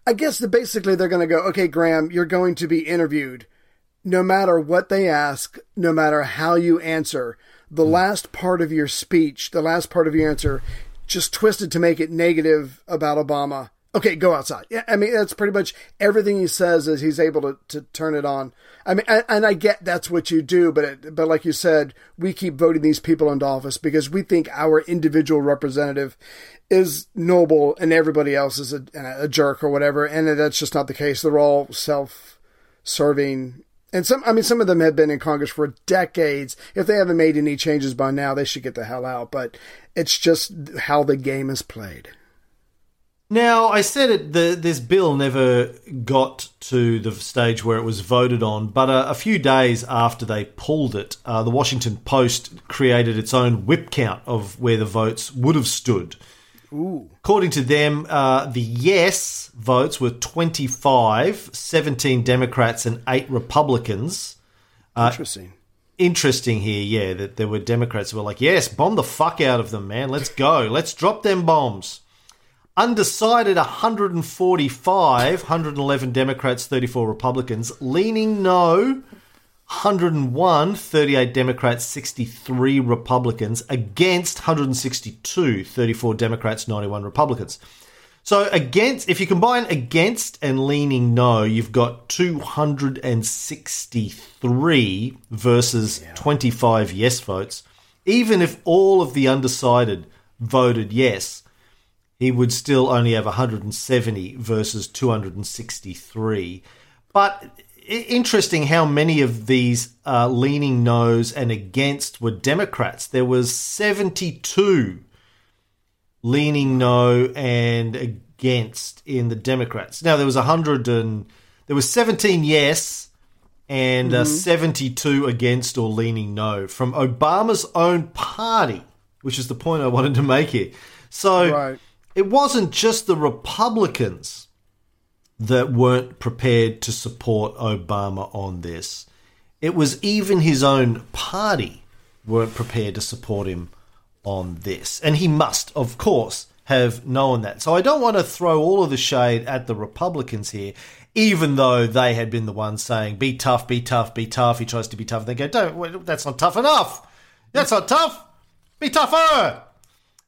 I guess that basically they're going to go, okay, Graham, you're going to be interviewed. No matter what they ask, no matter how you answer, the hmm. last part of your speech, the last part of your answer, just twisted to make it negative about Obama. Okay, go outside. Yeah, I mean that's pretty much everything he says is he's able to, to turn it on. I mean, and, and I get that's what you do, but it, but like you said, we keep voting these people into office because we think our individual representative is noble and everybody else is a, a jerk or whatever, and that's just not the case. They're all self-serving, and some. I mean, some of them have been in Congress for decades. If they haven't made any changes by now, they should get the hell out. But it's just how the game is played. Now, I said it. The, this bill never got to the stage where it was voted on, but uh, a few days after they pulled it, uh, the Washington Post created its own whip count of where the votes would have stood. Ooh. According to them, uh, the yes votes were 25, 17 Democrats, and 8 Republicans. Uh, Interesting. Interesting here, yeah, that there were Democrats who were like, yes, bomb the fuck out of them, man. Let's go. Let's drop them bombs. Undecided 145, 111 Democrats, 34 Republicans. Leaning no, 101, 38 Democrats, 63 Republicans. Against 162, 34 Democrats, 91 Republicans. So against, if you combine against and leaning no, you've got 263 versus 25 yes votes. Even if all of the undecided voted yes, he would still only have 170 versus 263. But interesting how many of these uh, leaning no's and against were Democrats. There was 72 leaning no and against in the Democrats. Now there was 100 and there was 17 yes and uh, Mhm. 72 against or leaning no from Obama's own party, which is the point I wanted to make here. So it wasn't just the Republicans that weren't prepared to support Obama on this. It was even his own party weren't prepared to support him on this. And he must, of course, have known that. So I don't want to throw all of the shade at the Republicans here, even though they had been the ones saying, be tough, be tough, be tough. He tries to be tough. They go, don't, that's not tough enough. That's not tough. Be tougher.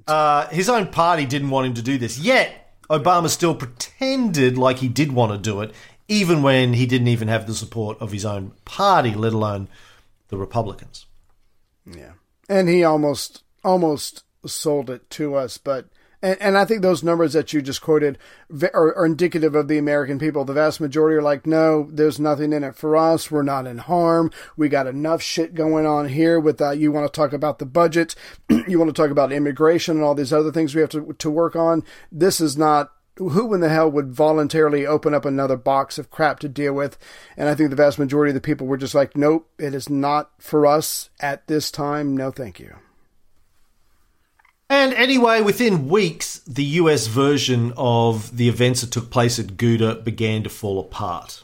Uh, his own party didn't want him to do this. Yet, Obama still pretended like he did want to do it, even when he didn't even have the support of his own party, let alone the Republicans. Yeah, and he almost almost sold it to us, but and, and I think those numbers that you just quoted are, are indicative of the American people. The vast majority are like, no, there's nothing in it for us. We're not in harm. We got enough shit going on here. With you want to talk about the budget, you want to talk about immigration and all these other things we have to to work on. This is not who in the hell would voluntarily open up another box of crap to deal with? And I think the vast majority of the people were just like, nope, it is not for us at this time. No, thank you. And anyway, within weeks, the US version of the events that took place at Ghouta began to fall apart.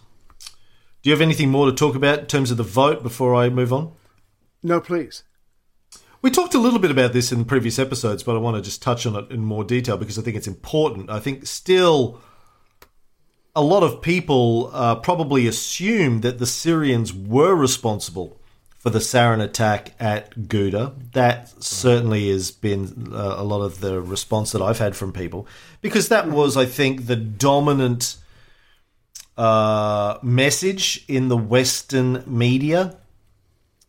Do you have anything more to talk about in terms of the vote before I move on? No, please. We talked a little bit about this in previous episodes, but I want to just touch on it in more detail because I think it's important. I think still a lot of people uh, probably assume that the Syrians were responsible for the sarin attack at Ghouta. That certainly has been uh, a lot of the response that I've had from people because that was, I think, the dominant uh, message in the Western media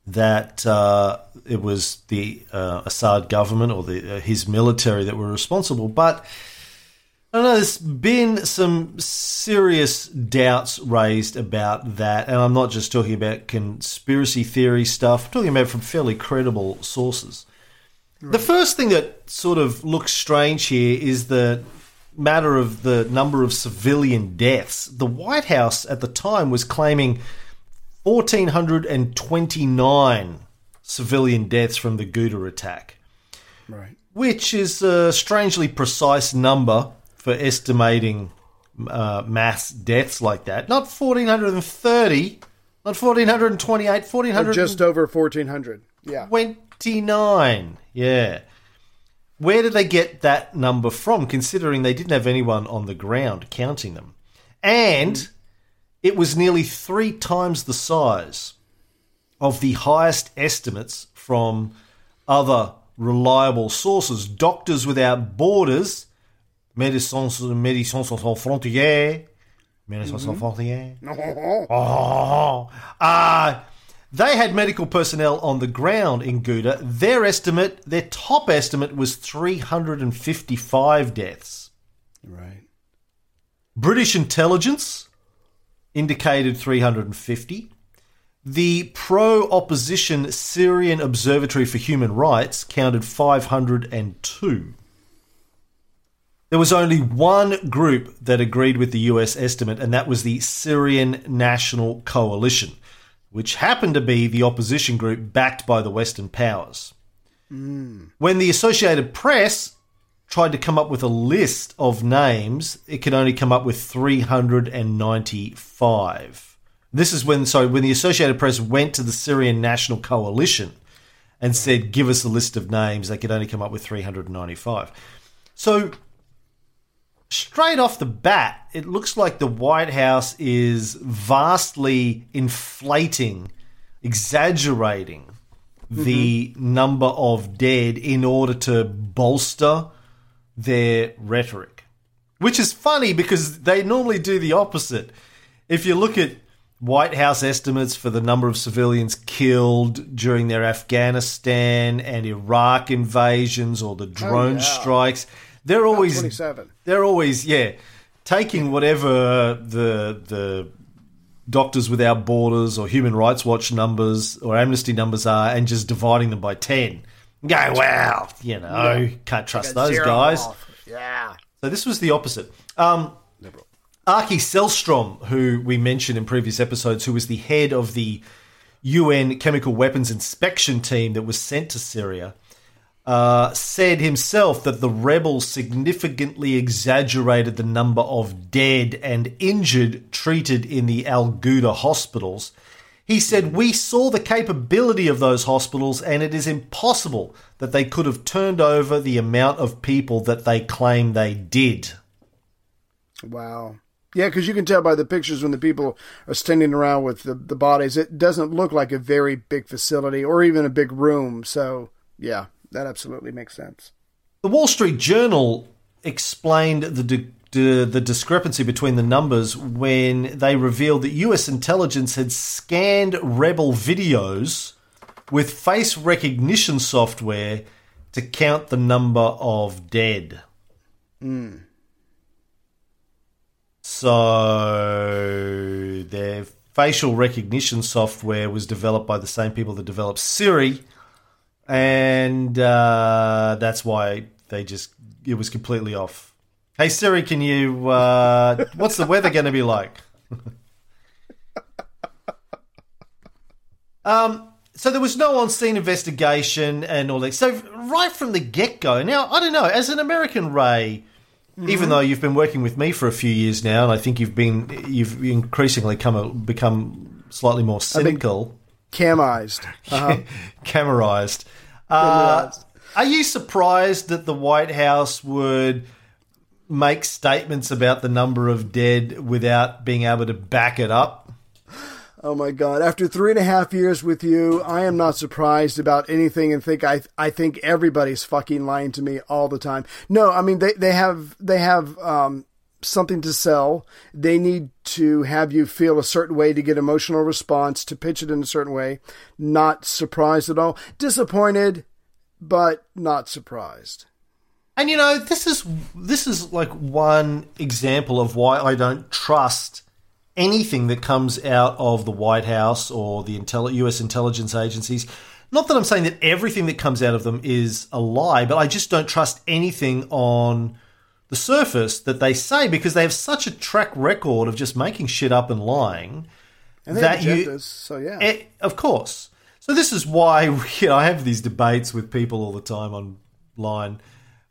that uh, it was the uh, Assad government or the uh, his military that were responsible. But I know there's been some serious doubts raised about that, and I'm not just talking about conspiracy theory stuff. I'm talking about from fairly credible sources. The first thing that sort of looks strange here is the matter of the number of civilian deaths. The White House at the time was claiming 1,429 civilian deaths from the Ghouta attack Right. which is a strangely precise number for estimating uh, mass deaths like that. Not 1,430, not 1,428, Or just over 1,400. Yeah. 29. Yeah. Where did they get that number from, considering they didn't have anyone on the ground counting them? And it was nearly three times the size of the highest estimates from other reliable sources. Doctors Without Borders, Médecins, Médecins Sans Frontières, Médecins Sans Frontières, Oh, uh, they had medical personnel on the ground in Ghouta. Their estimate, their top estimate was 355 deaths. Right. British intelligence indicated 350. The pro opposition Syrian Observatory for Human Rights counted 502. There was only one group that agreed with the US estimate, and that was the Syrian National Coalition, which happened to be the opposition group backed by the Western powers. Hmm. When the Associated Press tried to come up with a list of names, it could only come up with 395. This is when, sorry, when the Associated Press went to the Syrian National Coalition and said, give us a list of names, they could only come up with 395. So, straight off the bat, it looks like the White House is vastly inflating, exaggerating the mm-hmm. number of dead in order to bolster their rhetoric. Which is funny because they normally do the opposite. If you look at White House estimates for the number of civilians killed during their Afghanistan and Iraq invasions or the oh, drone yeah. strikes, they're always 27. they're always yeah taking whatever the the Doctors Without Borders or Human Rights Watch numbers or Amnesty numbers are and just dividing them by ten. Go well, you know, can't trust those guys. off. Yeah. So this was the opposite. Um, Archie Sellström, who we mentioned in previous episodes, who was the head of the UN chemical weapons inspection team that was sent to Syria, uh, said himself that the rebels significantly exaggerated the number of dead and injured treated in the Al Ghouta hospitals. He said, We saw the capability of those hospitals, and it is impossible that they could have turned over the amount of people that they claim they did. Wow. Yeah, because you can tell by the pictures when the people are standing around with the, the bodies, it doesn't look like a very big facility or even a big room. So, yeah, that absolutely makes sense. The Wall Street Journal explained the di- di- the discrepancy between the numbers when they revealed that US intelligence had scanned rebel videos with face recognition software to count the number of dead. Mm. So their facial recognition software was developed by the same people that developed Siri, and uh, that's why they just it was completely off. Hey Siri, can you? Uh, what's the weather going to be like? um. So there was no on-scene investigation and all that. So right from the get-go. Now I don't know. As an American, Ray, even though you've been working with me for a few years now, and I think you've been you've increasingly come a, become slightly more cynical, Camized. Uh-huh. camerized. Uh, are you surprised that the White House would make statements about the number of dead without being able to back it up? Oh my God! After three and a half years with you, I am not surprised about anything, and think I I think everybody's fucking lying to me all the time. No, I mean they they have they have um, something to sell. They need to have you feel a certain way to get emotional response to pitch it in a certain way. Not surprised at all. Disappointed, but not surprised. And you know, this is this is like one example of why I don't trust anything that comes out of the White House or the intel- U.S. intelligence agencies. Not that I'm saying that everything that comes out of them is a lie, but I just don't trust anything on the surface that they say because they have such a track record of just making shit up and lying And that you, so yeah. Eh, of course. So this is why you know, I have these debates with people all the time online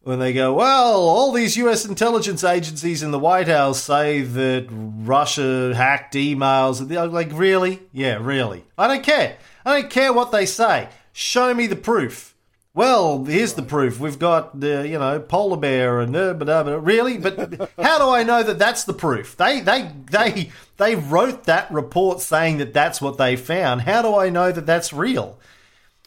when they go, "Well, all these U.S. intelligence agencies in the White House say that Russia hacked emails." And I'm like, "Really? Yeah, really. I don't care. I don't care what they say. Show me the proof." Well, here's the proof. We've got the you know polar bear and uh, blah, blah. really, but how do I know that that's the proof? They they they they wrote that report saying that that's what they found. How do I know that that's real?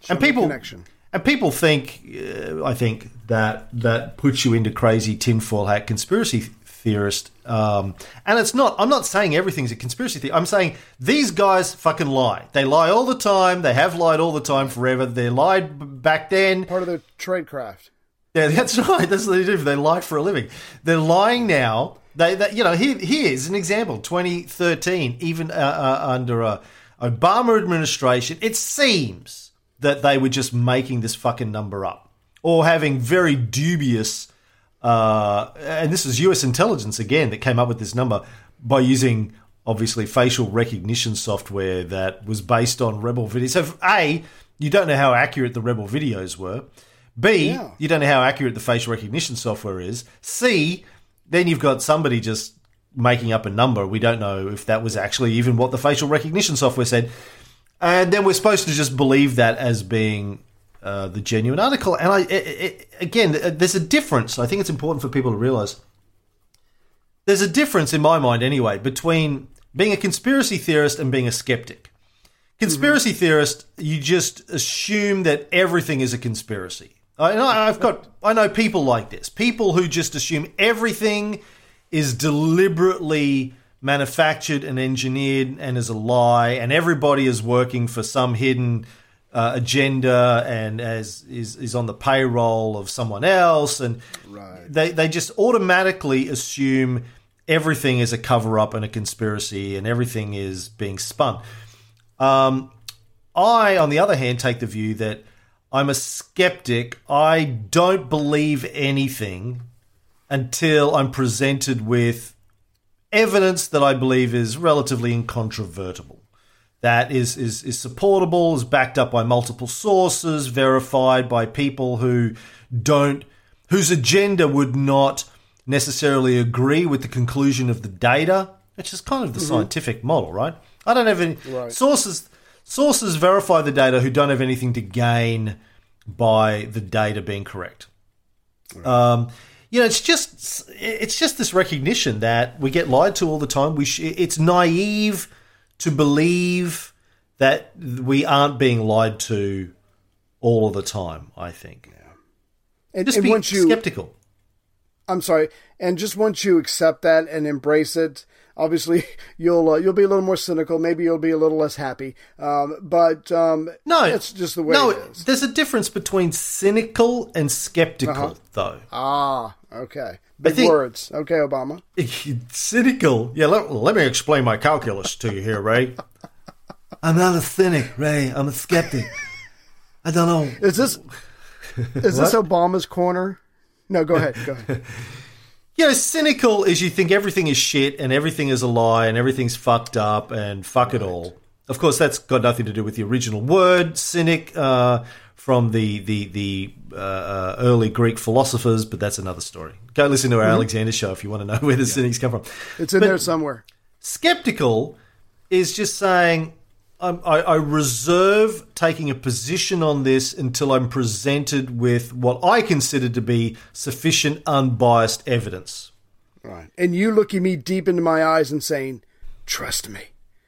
and people connection. and people think, uh, I think that that puts you into crazy tinfoil hat conspiracy theorist. Um, and it's not. I'm not saying everything's a conspiracy theory. I'm saying these guys fucking lie. They lie all the time. They have lied all the time forever. They lied back then. Part of their trade craft. Yeah, that's right. That's what they do. They lie for a living. They're lying now. They, they you know, here, here's an example. 2013, even uh, uh, under a Obama administration, it seems that they were just making this fucking number up or having very dubious. Uh, and this is U.S. intelligence again that came up with this number by using obviously facial recognition software that was based on rebel videos. So, a, you don't know how accurate the rebel videos were. B, Yeah. you don't know how accurate the facial recognition software is. C, then you've got somebody just making up a number. We don't know if that was actually even what the facial recognition software said. And then we're supposed to just believe that as being uh, the genuine article. And I, it, it, again, uh, there's a difference. I think it's important for people to realize. There's a difference in my mind, anyway, between being a conspiracy theorist and being a skeptic. Conspiracy theorist, you just assume that everything is a conspiracy. I- I've got, I know people like this. People who just assume everything is deliberately manufactured and engineered and is a lie, and everybody is working for some hidden uh, agenda and as is is on the payroll of someone else, and they they just automatically assume everything is a cover up and a conspiracy, and everything is being spun. Um, I, on the other hand, take the view that I'm a skeptic. I don't believe anything until I'm presented with evidence that I believe is relatively incontrovertible. That is, is, is supportable, is backed up by multiple sources, verified by people who don't, whose agenda would not necessarily agree with the conclusion of the data, which is kind of the Mhm. scientific model, right? I don't have any Right. sources. Sources verify the data who don't have anything to gain by the data being correct. Um, you know, it's just it's just this recognition that we get lied to all the time. We sh- it's naive to believe that we aren't being lied to all of the time. I think. And, Just and be once you, skeptical. I'm sorry, and just once you accept that and embrace it, obviously you'll uh, you'll be a little more cynical. Maybe you'll be a little less happy. Um, but um, No, it's just the way no, it is. there's a difference between cynical and skeptical, Uh-huh. though. Ah, okay. Big think- words. Okay, Obama. cynical. Yeah, let, let me explain my calculus to you here, Ray. I'm not a cynic, Ray. I'm a skeptic. I don't know. Is this is this Obama's corner? No, go ahead. Go ahead. You know, cynical is you think everything is shit and everything is a lie and everything's fucked up and fuck it all. Of course, that's got nothing to do with the original word cynic uh, from the the the uh, uh, early Greek philosophers, but that's another story. Go listen to our Mhm. Alexander show if you want to know where the cynics come from. It's in But- there somewhere. Skeptical is just saying I'm, I, I reserve taking a position on this until I'm presented with what I consider to be sufficient unbiased evidence. Right. And you looking me deep into my eyes and saying, "Trust me,"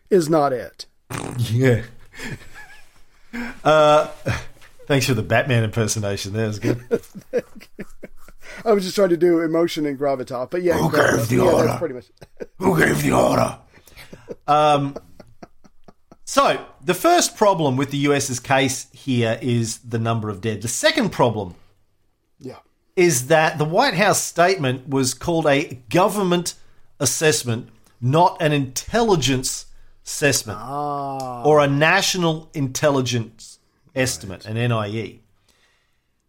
is not it. Yeah. Uh, thanks for the Batman impersonation. That was good. I was just trying to do emotion and gravitas, but yeah, Who gravitas. gave the yeah, order? Pretty much. Who gave the order? Um, so, the first problem with the US's case here is the number of dead. The second problem Yeah. is that the White House statement was called a government assessment, not an intelligence assessment ah. or a national intelligence estimate, an NIE.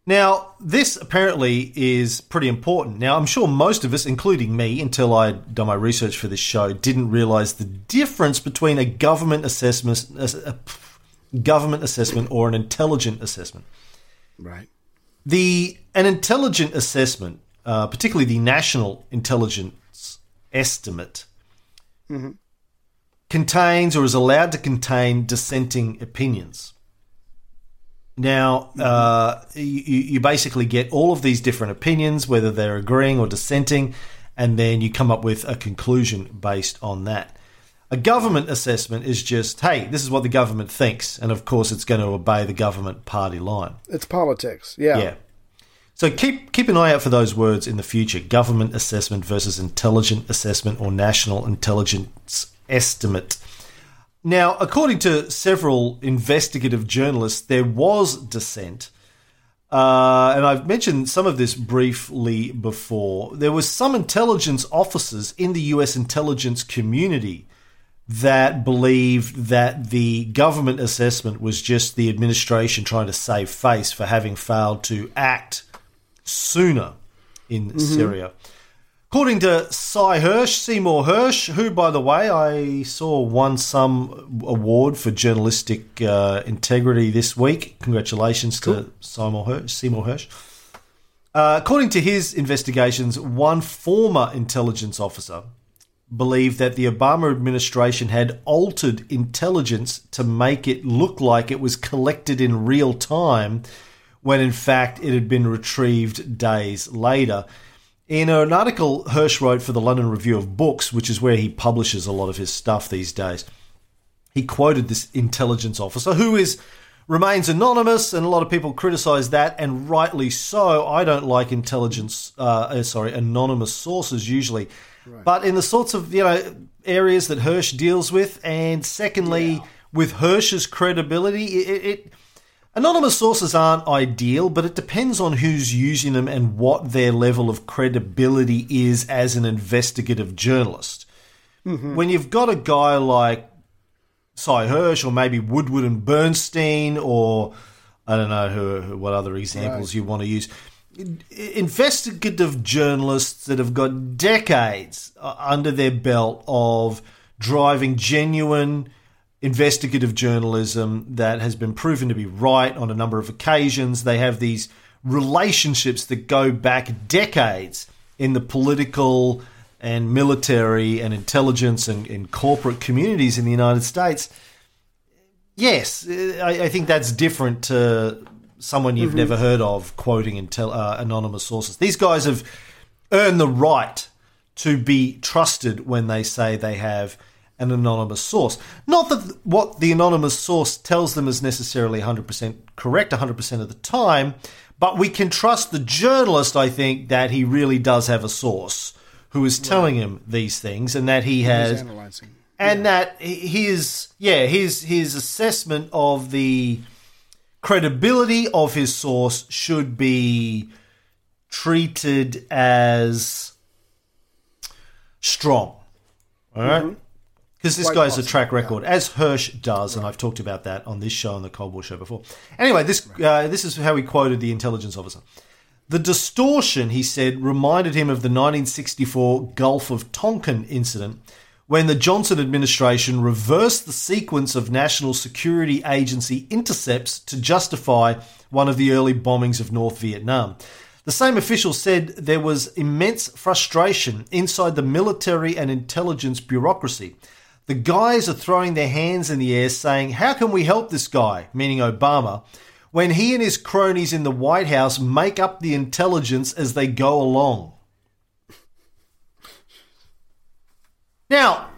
Now, this apparently is pretty important. Now, I'm sure most of us, including me, until I'd done my research for this show, didn't realize the difference between a government assessment, a government assessment or an intelligent assessment. Right. The an intelligent assessment, uh, particularly the national intelligence estimate, Mhm. contains or is allowed to contain dissenting opinions. Now, uh, you, you basically get all of these different opinions, whether they're agreeing or dissenting, and then you come up with a conclusion based on that. A government assessment is just, hey, this is what the government thinks, and of course, it's going to obey the government party line. It's politics. Yeah. Yeah. So keep keep an eye out for those words in the future: government assessment versus intelligent assessment or national intelligence estimate. Now, according to several investigative journalists, there was dissent. Uh, and I've mentioned some of this briefly before. There was some intelligence officers in the U.S. intelligence community that believed that the government assessment was just the administration trying to save face for having failed to act sooner in Mhm. Syria. According to Sy Hersh, Seymour Hersh, who, by the way, I saw won some award for journalistic uh, integrity this week. Congratulations to Seymour Hersh. Seymour Hersh. Uh, according to his investigations, one former intelligence officer believed that the Obama administration had altered intelligence to make it look like it was collected in real time when in fact it had been retrieved days later. In an article Hersh wrote for the London Review of Books, which is where he publishes a lot of his stuff these days, he quoted this intelligence officer who is remains anonymous, and a lot of people criticise that, and rightly so. I don't like intelligence, uh, uh, sorry, anonymous sources usually, but in the sorts of you know areas that Hersh deals with, and secondly, with Hersh's credibility, it, it Anonymous sources aren't ideal, but it depends on who's using them and what their level of credibility is as an investigative journalist. Mhm. When you've got a guy like Sy Hersh or maybe Woodward and Bernstein or I don't know who, who what other examples Right. you want to use. Investigative journalists that have got decades uh, under their belt of driving genuine investigative journalism that has been proven to be right on a number of occasions. They have these relationships that go back decades in the political and military and intelligence and, and corporate communities in the United States. Yes, I, I think that's different to someone you've Mhm. never heard of quoting intel, uh, anonymous sources. These guys have earned the right to be trusted when they say they have an anonymous source. Not that what the anonymous source tells them is necessarily 100% correct 100% of the time, but we can trust the journalist, I think, that he really does have a source who is telling him these things and that he has analyzing. and that his yeah his his assessment of the credibility of his source should be treated as strong all right? Mhm. Because this guy's a track record as hersh does and i've talked about that on this show on the cold war show before. Anyway this uh, this is how he quoted the intelligence officer. The distortion, he said, reminded him of the 1964 Gulf of Tonkin incident when the Johnson administration reversed the sequence of National Security Agency intercepts to justify one of the early bombings of North Vietnam. The same official said there was immense frustration inside the military and intelligence bureaucracy. The guys are throwing their hands in the air saying, How can we help this guy? meaning Obama when he and his cronies in the White House make up the intelligence as they go along. Now,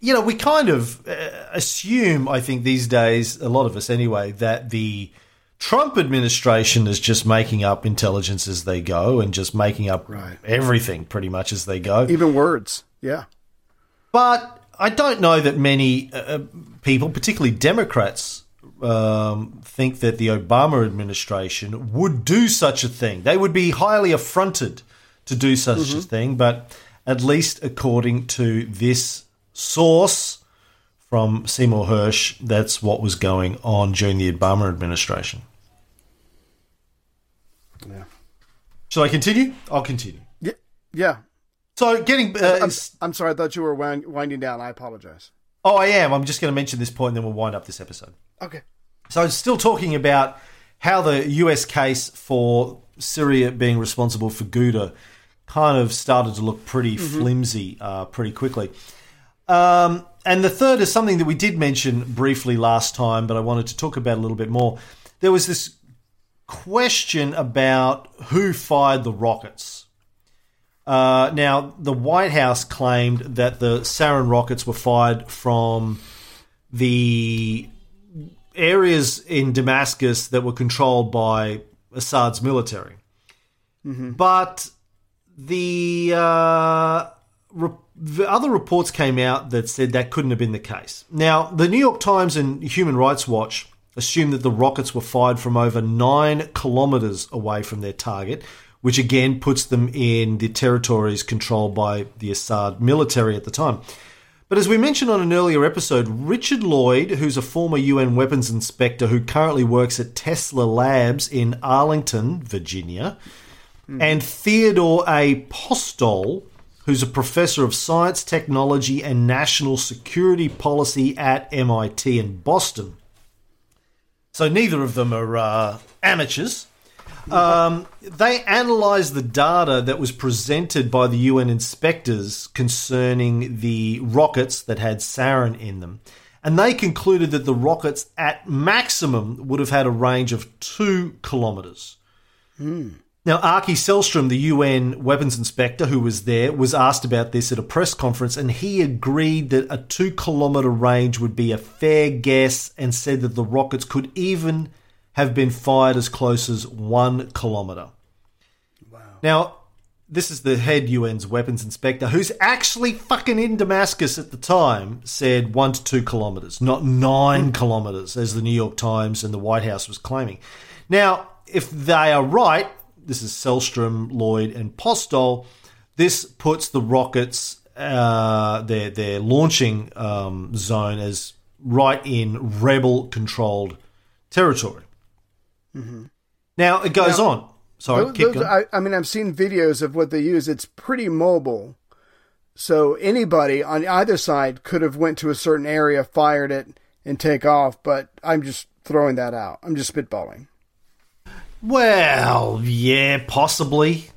you know, we kind of uh, assume, I think these days, a lot of us anyway, that the Trump administration is just making up intelligence as they go and just making up everything pretty much as they go. Even words. Yeah. But I don't know that many uh, people, particularly Democrats, um, think that the Obama administration would do such a thing. They would be highly affronted to do such a Mhm. thing, but at least according to this source from Seymour Hersh, that's what was going on during the Obama administration. Yeah. Shall I continue? I'll continue. Yeah. Yeah. So getting. Uh, I'm, I'm sorry. I thought you were wind, winding down. I apologize. Oh, I am. I'm just going to mention this point and then we'll wind up this episode. Okay. So I'm still talking about how the US case for Syria being responsible for Ghouta kind of started to look pretty Mhm. flimsy uh, pretty quickly. Um, and the third is something that we did mention briefly last time, but I wanted to talk about a little bit more. There was this question about who fired the rockets. Uh, now, the White House claimed that the sarin rockets were fired from the areas in Damascus that were controlled by Assad's military. But the, uh, re- the other reports came out that said that couldn't have been the case. Now, the New York Times and Human Rights Watch assumed that the rockets were fired from over nine kilometers away from their target, which again puts them in the territories controlled by the Assad military at the time. But as we mentioned on an earlier episode, Richard Lloyd, who's a former UN weapons inspector who currently works at Tesla Labs in Arlington, Virginia, and Theodore A. Postol, who's a professor of science, technology, and national security policy at MIT in Boston. So neither of them are uh, amateurs. Um, they analysed the data that was presented by the UN inspectors concerning the rockets that had sarin in them. And they concluded that the rockets at maximum would have had a range of two kilometres. Now, Arki Sellström, the UN weapons inspector who was there, was asked about this at a press conference, and he agreed that a two kilometre range would be a fair guess and said that the rockets could even have been fired as close as one kilometre. Wow. Now, this is the head UN's weapons inspector, who's actually fucking in Damascus at the time, said one to two kilometres, not nine kilometres, as the New York Times and the White House was claiming. Now, if they are right, this is Sellström, Lloyd, and Postol. This puts the rockets, uh, their their launching um, zone, as right in rebel-controlled territory. Mm-hmm. Now it goes Now- on. Sorry, Those- keep those- going. I, I mean, I've seen videos of what they use. It's pretty mobile, so anybody on either side could have went to a certain area, fired it, and take off. But I'm just throwing that out. I'm just spitballing. Well, yeah, possibly.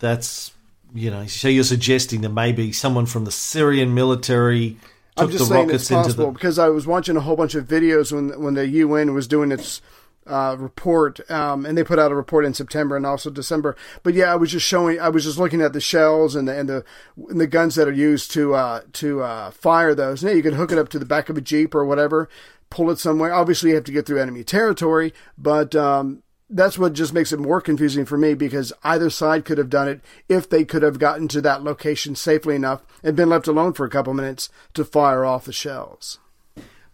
That's you know. So you're suggesting that maybe someone from the Syrian military I'm took the just saying it's rockets into possible the. because I was watching a whole bunch of videos when when the UN was doing its uh, report, um, and they put out a report in September and also December. But yeah, I was just showing, I was just looking at the shells and the and the and the guns that are used to uh, to uh, fire those. Now you can hook it up to the back of a jeep or whatever, pull it somewhere. Obviously, you have to get through enemy territory, but um, that's what just makes it more confusing for me because either side could have done it if they could have gotten to that location safely enough and been left alone for a couple minutes to fire off the shells.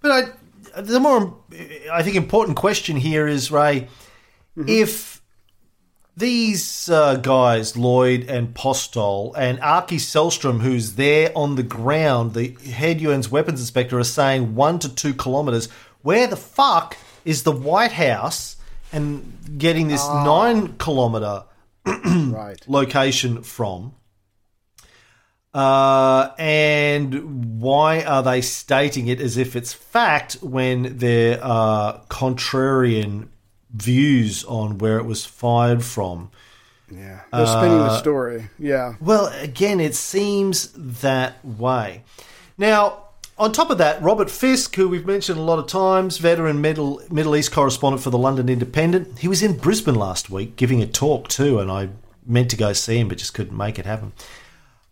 But I, the more I think important question here is Ray, if these uh, guys Lloyd and Postol and Arki Sellström, who's there on the ground, the head UN's weapons inspector, are saying one to two kilometers. Where the fuck is the White House and getting this nine kilometer location from? Uh, and why are they stating it as if it's fact when there are contrarian views on where it was fired from? Yeah, they're spinning the Uh, story. Yeah. Well, again, it seems that way. Now, on top of that, Robert Fisk, who we've mentioned a lot of times, veteran Middle Middle East correspondent for the London Independent, he was in Brisbane last week giving a talk too, and I meant to go see him but just couldn't make it happen.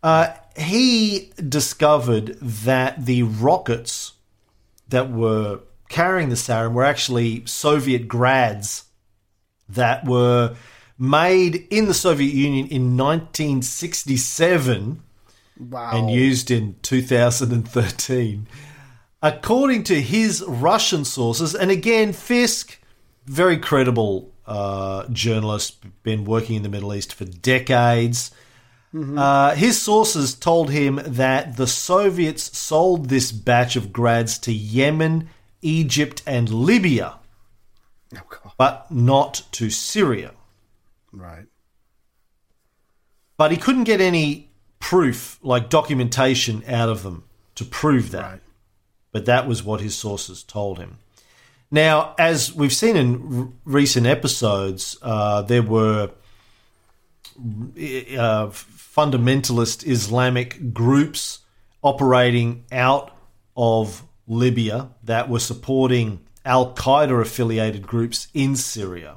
Uh, he discovered that the rockets that were carrying the sarin were actually Soviet grads that were made in the Soviet Union in 1967 Wow. and used in 2013. according to his Russian sources, and again, Fisk, very credible uh, journalist, been working in the Middle East for decades. Uh, his sources told him that the Soviets sold this batch of grads to Yemen, Egypt, and Libya, but not to Syria. Right. But he couldn't get any proof, like documentation, out of them to prove that. But that was what his sources told him. Now, as we've seen in r- recent episodes, uh, there were uh, fundamentalist Islamic groups operating out of Libya that were supporting Al Qaeda affiliated groups in Syria.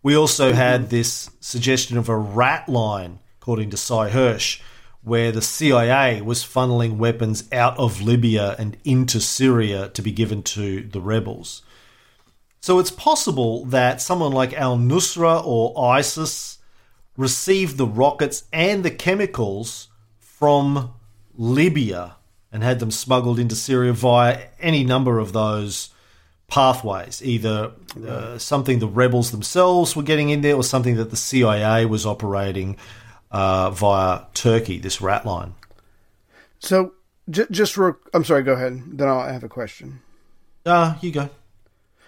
We also mm-hmm. had this suggestion of a rat line, according to Sy Hersh, where the CIA was funneling weapons out of Libya and into Syria to be given to the rebels. So it's possible that someone like Al Nusra or ISIS received the rockets and the chemicals from Libya and had them smuggled into Syria via any number of those pathways, either uh, something the rebels themselves were getting in there or something that the CIA was operating uh, via Turkey, this rat line. So, j- just real, I'm sorry. Go ahead. Then I'll have a question. Uh, you go.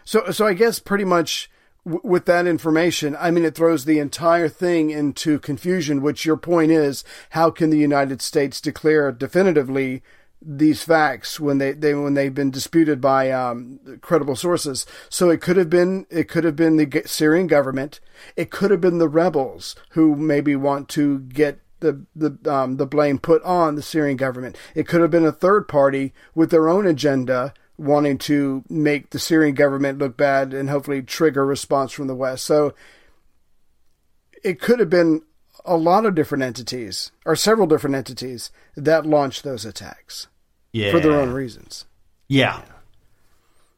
So, so I guess pretty much with that information, I mean, it throws the entire thing into confusion. Which your point is, how can the United States declare definitively these facts when they, they when they've been disputed by um, credible sources? So it could have been it could have been the Syrian government. It could have been the rebels who maybe want to get the the um, the blame put on the Syrian government. It could have been a third party with their own agenda wanting to make the Syrian government look bad and hopefully trigger response from the West. So it could have been a lot of different entities or several different entities that launched those attacks Yeah. for their own reasons. Yeah.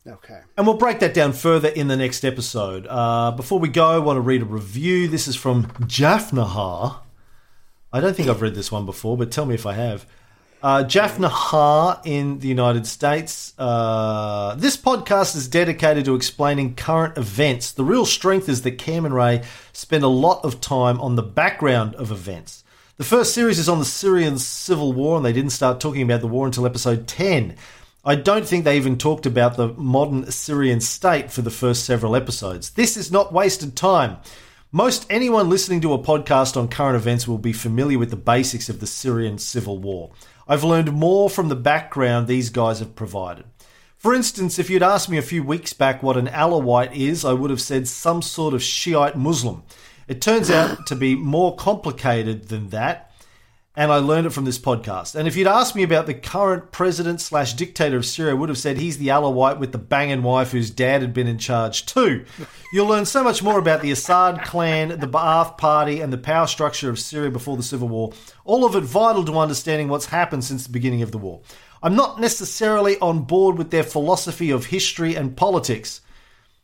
Okay. And we'll break that down further in the next episode. Uh, before we go, I want to read a review. This is from Jafnahar. I don't think I've read this one before, but tell me if I have. Uh, Jafnahar in the United States. Uh, this podcast is dedicated to explaining current events. The real strength is that Cam and Ray spend a lot of time on the background of events. The first series is on the Syrian civil war, and they didn't start talking about the war until episode 10. I don't think they even talked about the modern Syrian state for the first several episodes. This is not wasted time. Most anyone listening to a podcast on current events will be familiar with the basics of the Syrian civil war. I've learned more from the background these guys have provided. For instance, if you'd asked me a few weeks back what an Alawite is, I would have said some sort of Shiite Muslim. It turns out to be more complicated than that, and I learned it from this podcast. And if you'd asked me about the current president slash dictator of Syria, I would have said he's the Alawite with the banging wife whose dad had been in charge too. You'll learn so much more about the Assad clan, the Ba'ath party, and the power structure of Syria before the civil war. All of it vital to understanding what's happened since the beginning of the war. I'm not necessarily on board with their philosophy of history and politics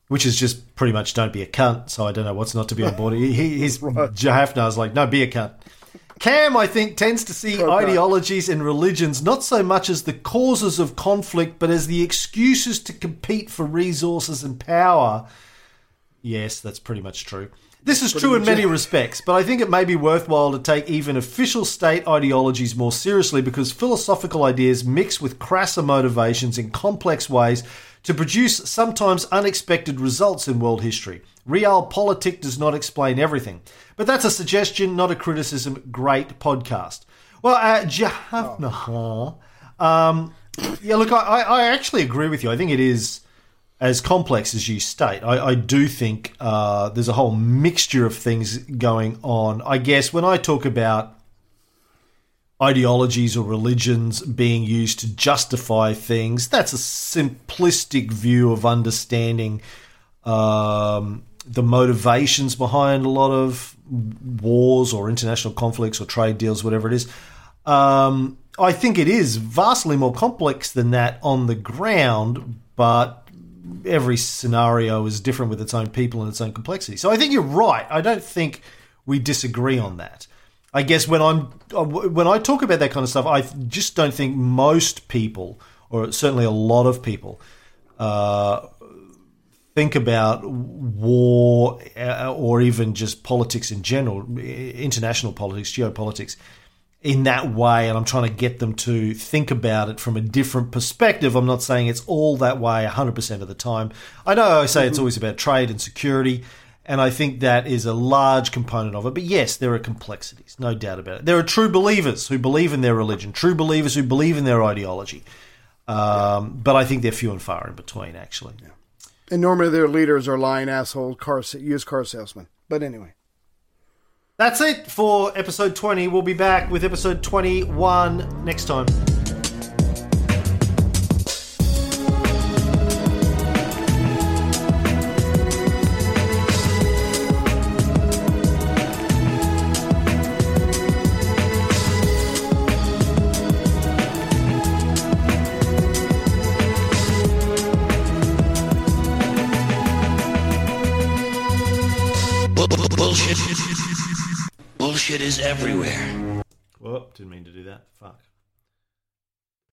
which is just pretty much don't be a cunt. So I don't know what's not to be on board. He, he- he's Jahafna's like, no, be a cunt. Cam, I think, tends to see ideologies and religions not so much as the causes of conflict, but as the excuses to compete for resources and power. Yes, that's pretty much true. This is true in many respects, but I think it may be worthwhile to take even official state ideologies more seriously because philosophical ideas mix with crasser motivations in complex ways to produce sometimes unexpected results in world history. Realpolitik does not explain everything, but that's a suggestion, not a criticism. Great podcast. Well, uh, um, yeah, look, I I actually agree with you. I think it is as complex as you state. I, I do think uh, there's a whole mixture of things going on. I guess when I talk about ideologies or religions being used to justify things, that's a simplistic view of understanding um, the motivations behind a lot of wars or international conflicts or trade deals, whatever it is. Um, I think it is vastly more complex than that on the ground, but every scenario is different with its own people and its own complexity. So I think you're right. I don't think we disagree on that. I guess when I'm when I talk about that kind of stuff, I just don't think most people or certainly a lot of people, uh, think about war uh, or even just politics in general, international politics, geopolitics, in that way. And I'm trying to get them to think about it from a different perspective. I'm not saying it's all that way 100% of the time. I know I say it's always about trade and security. And I think that is a large component of it. But yes, there are complexities, no doubt about it. There are true believers who believe in their religion, true believers who believe in their ideology. Um, but I think they're few and far in between, actually. And normally their leaders are lying asshole car used car salesmen. But anyway. That's it for episode 20. We'll be back with episode 21 next time. Everywhere. Whoop, didn't mean to do that. Fuck.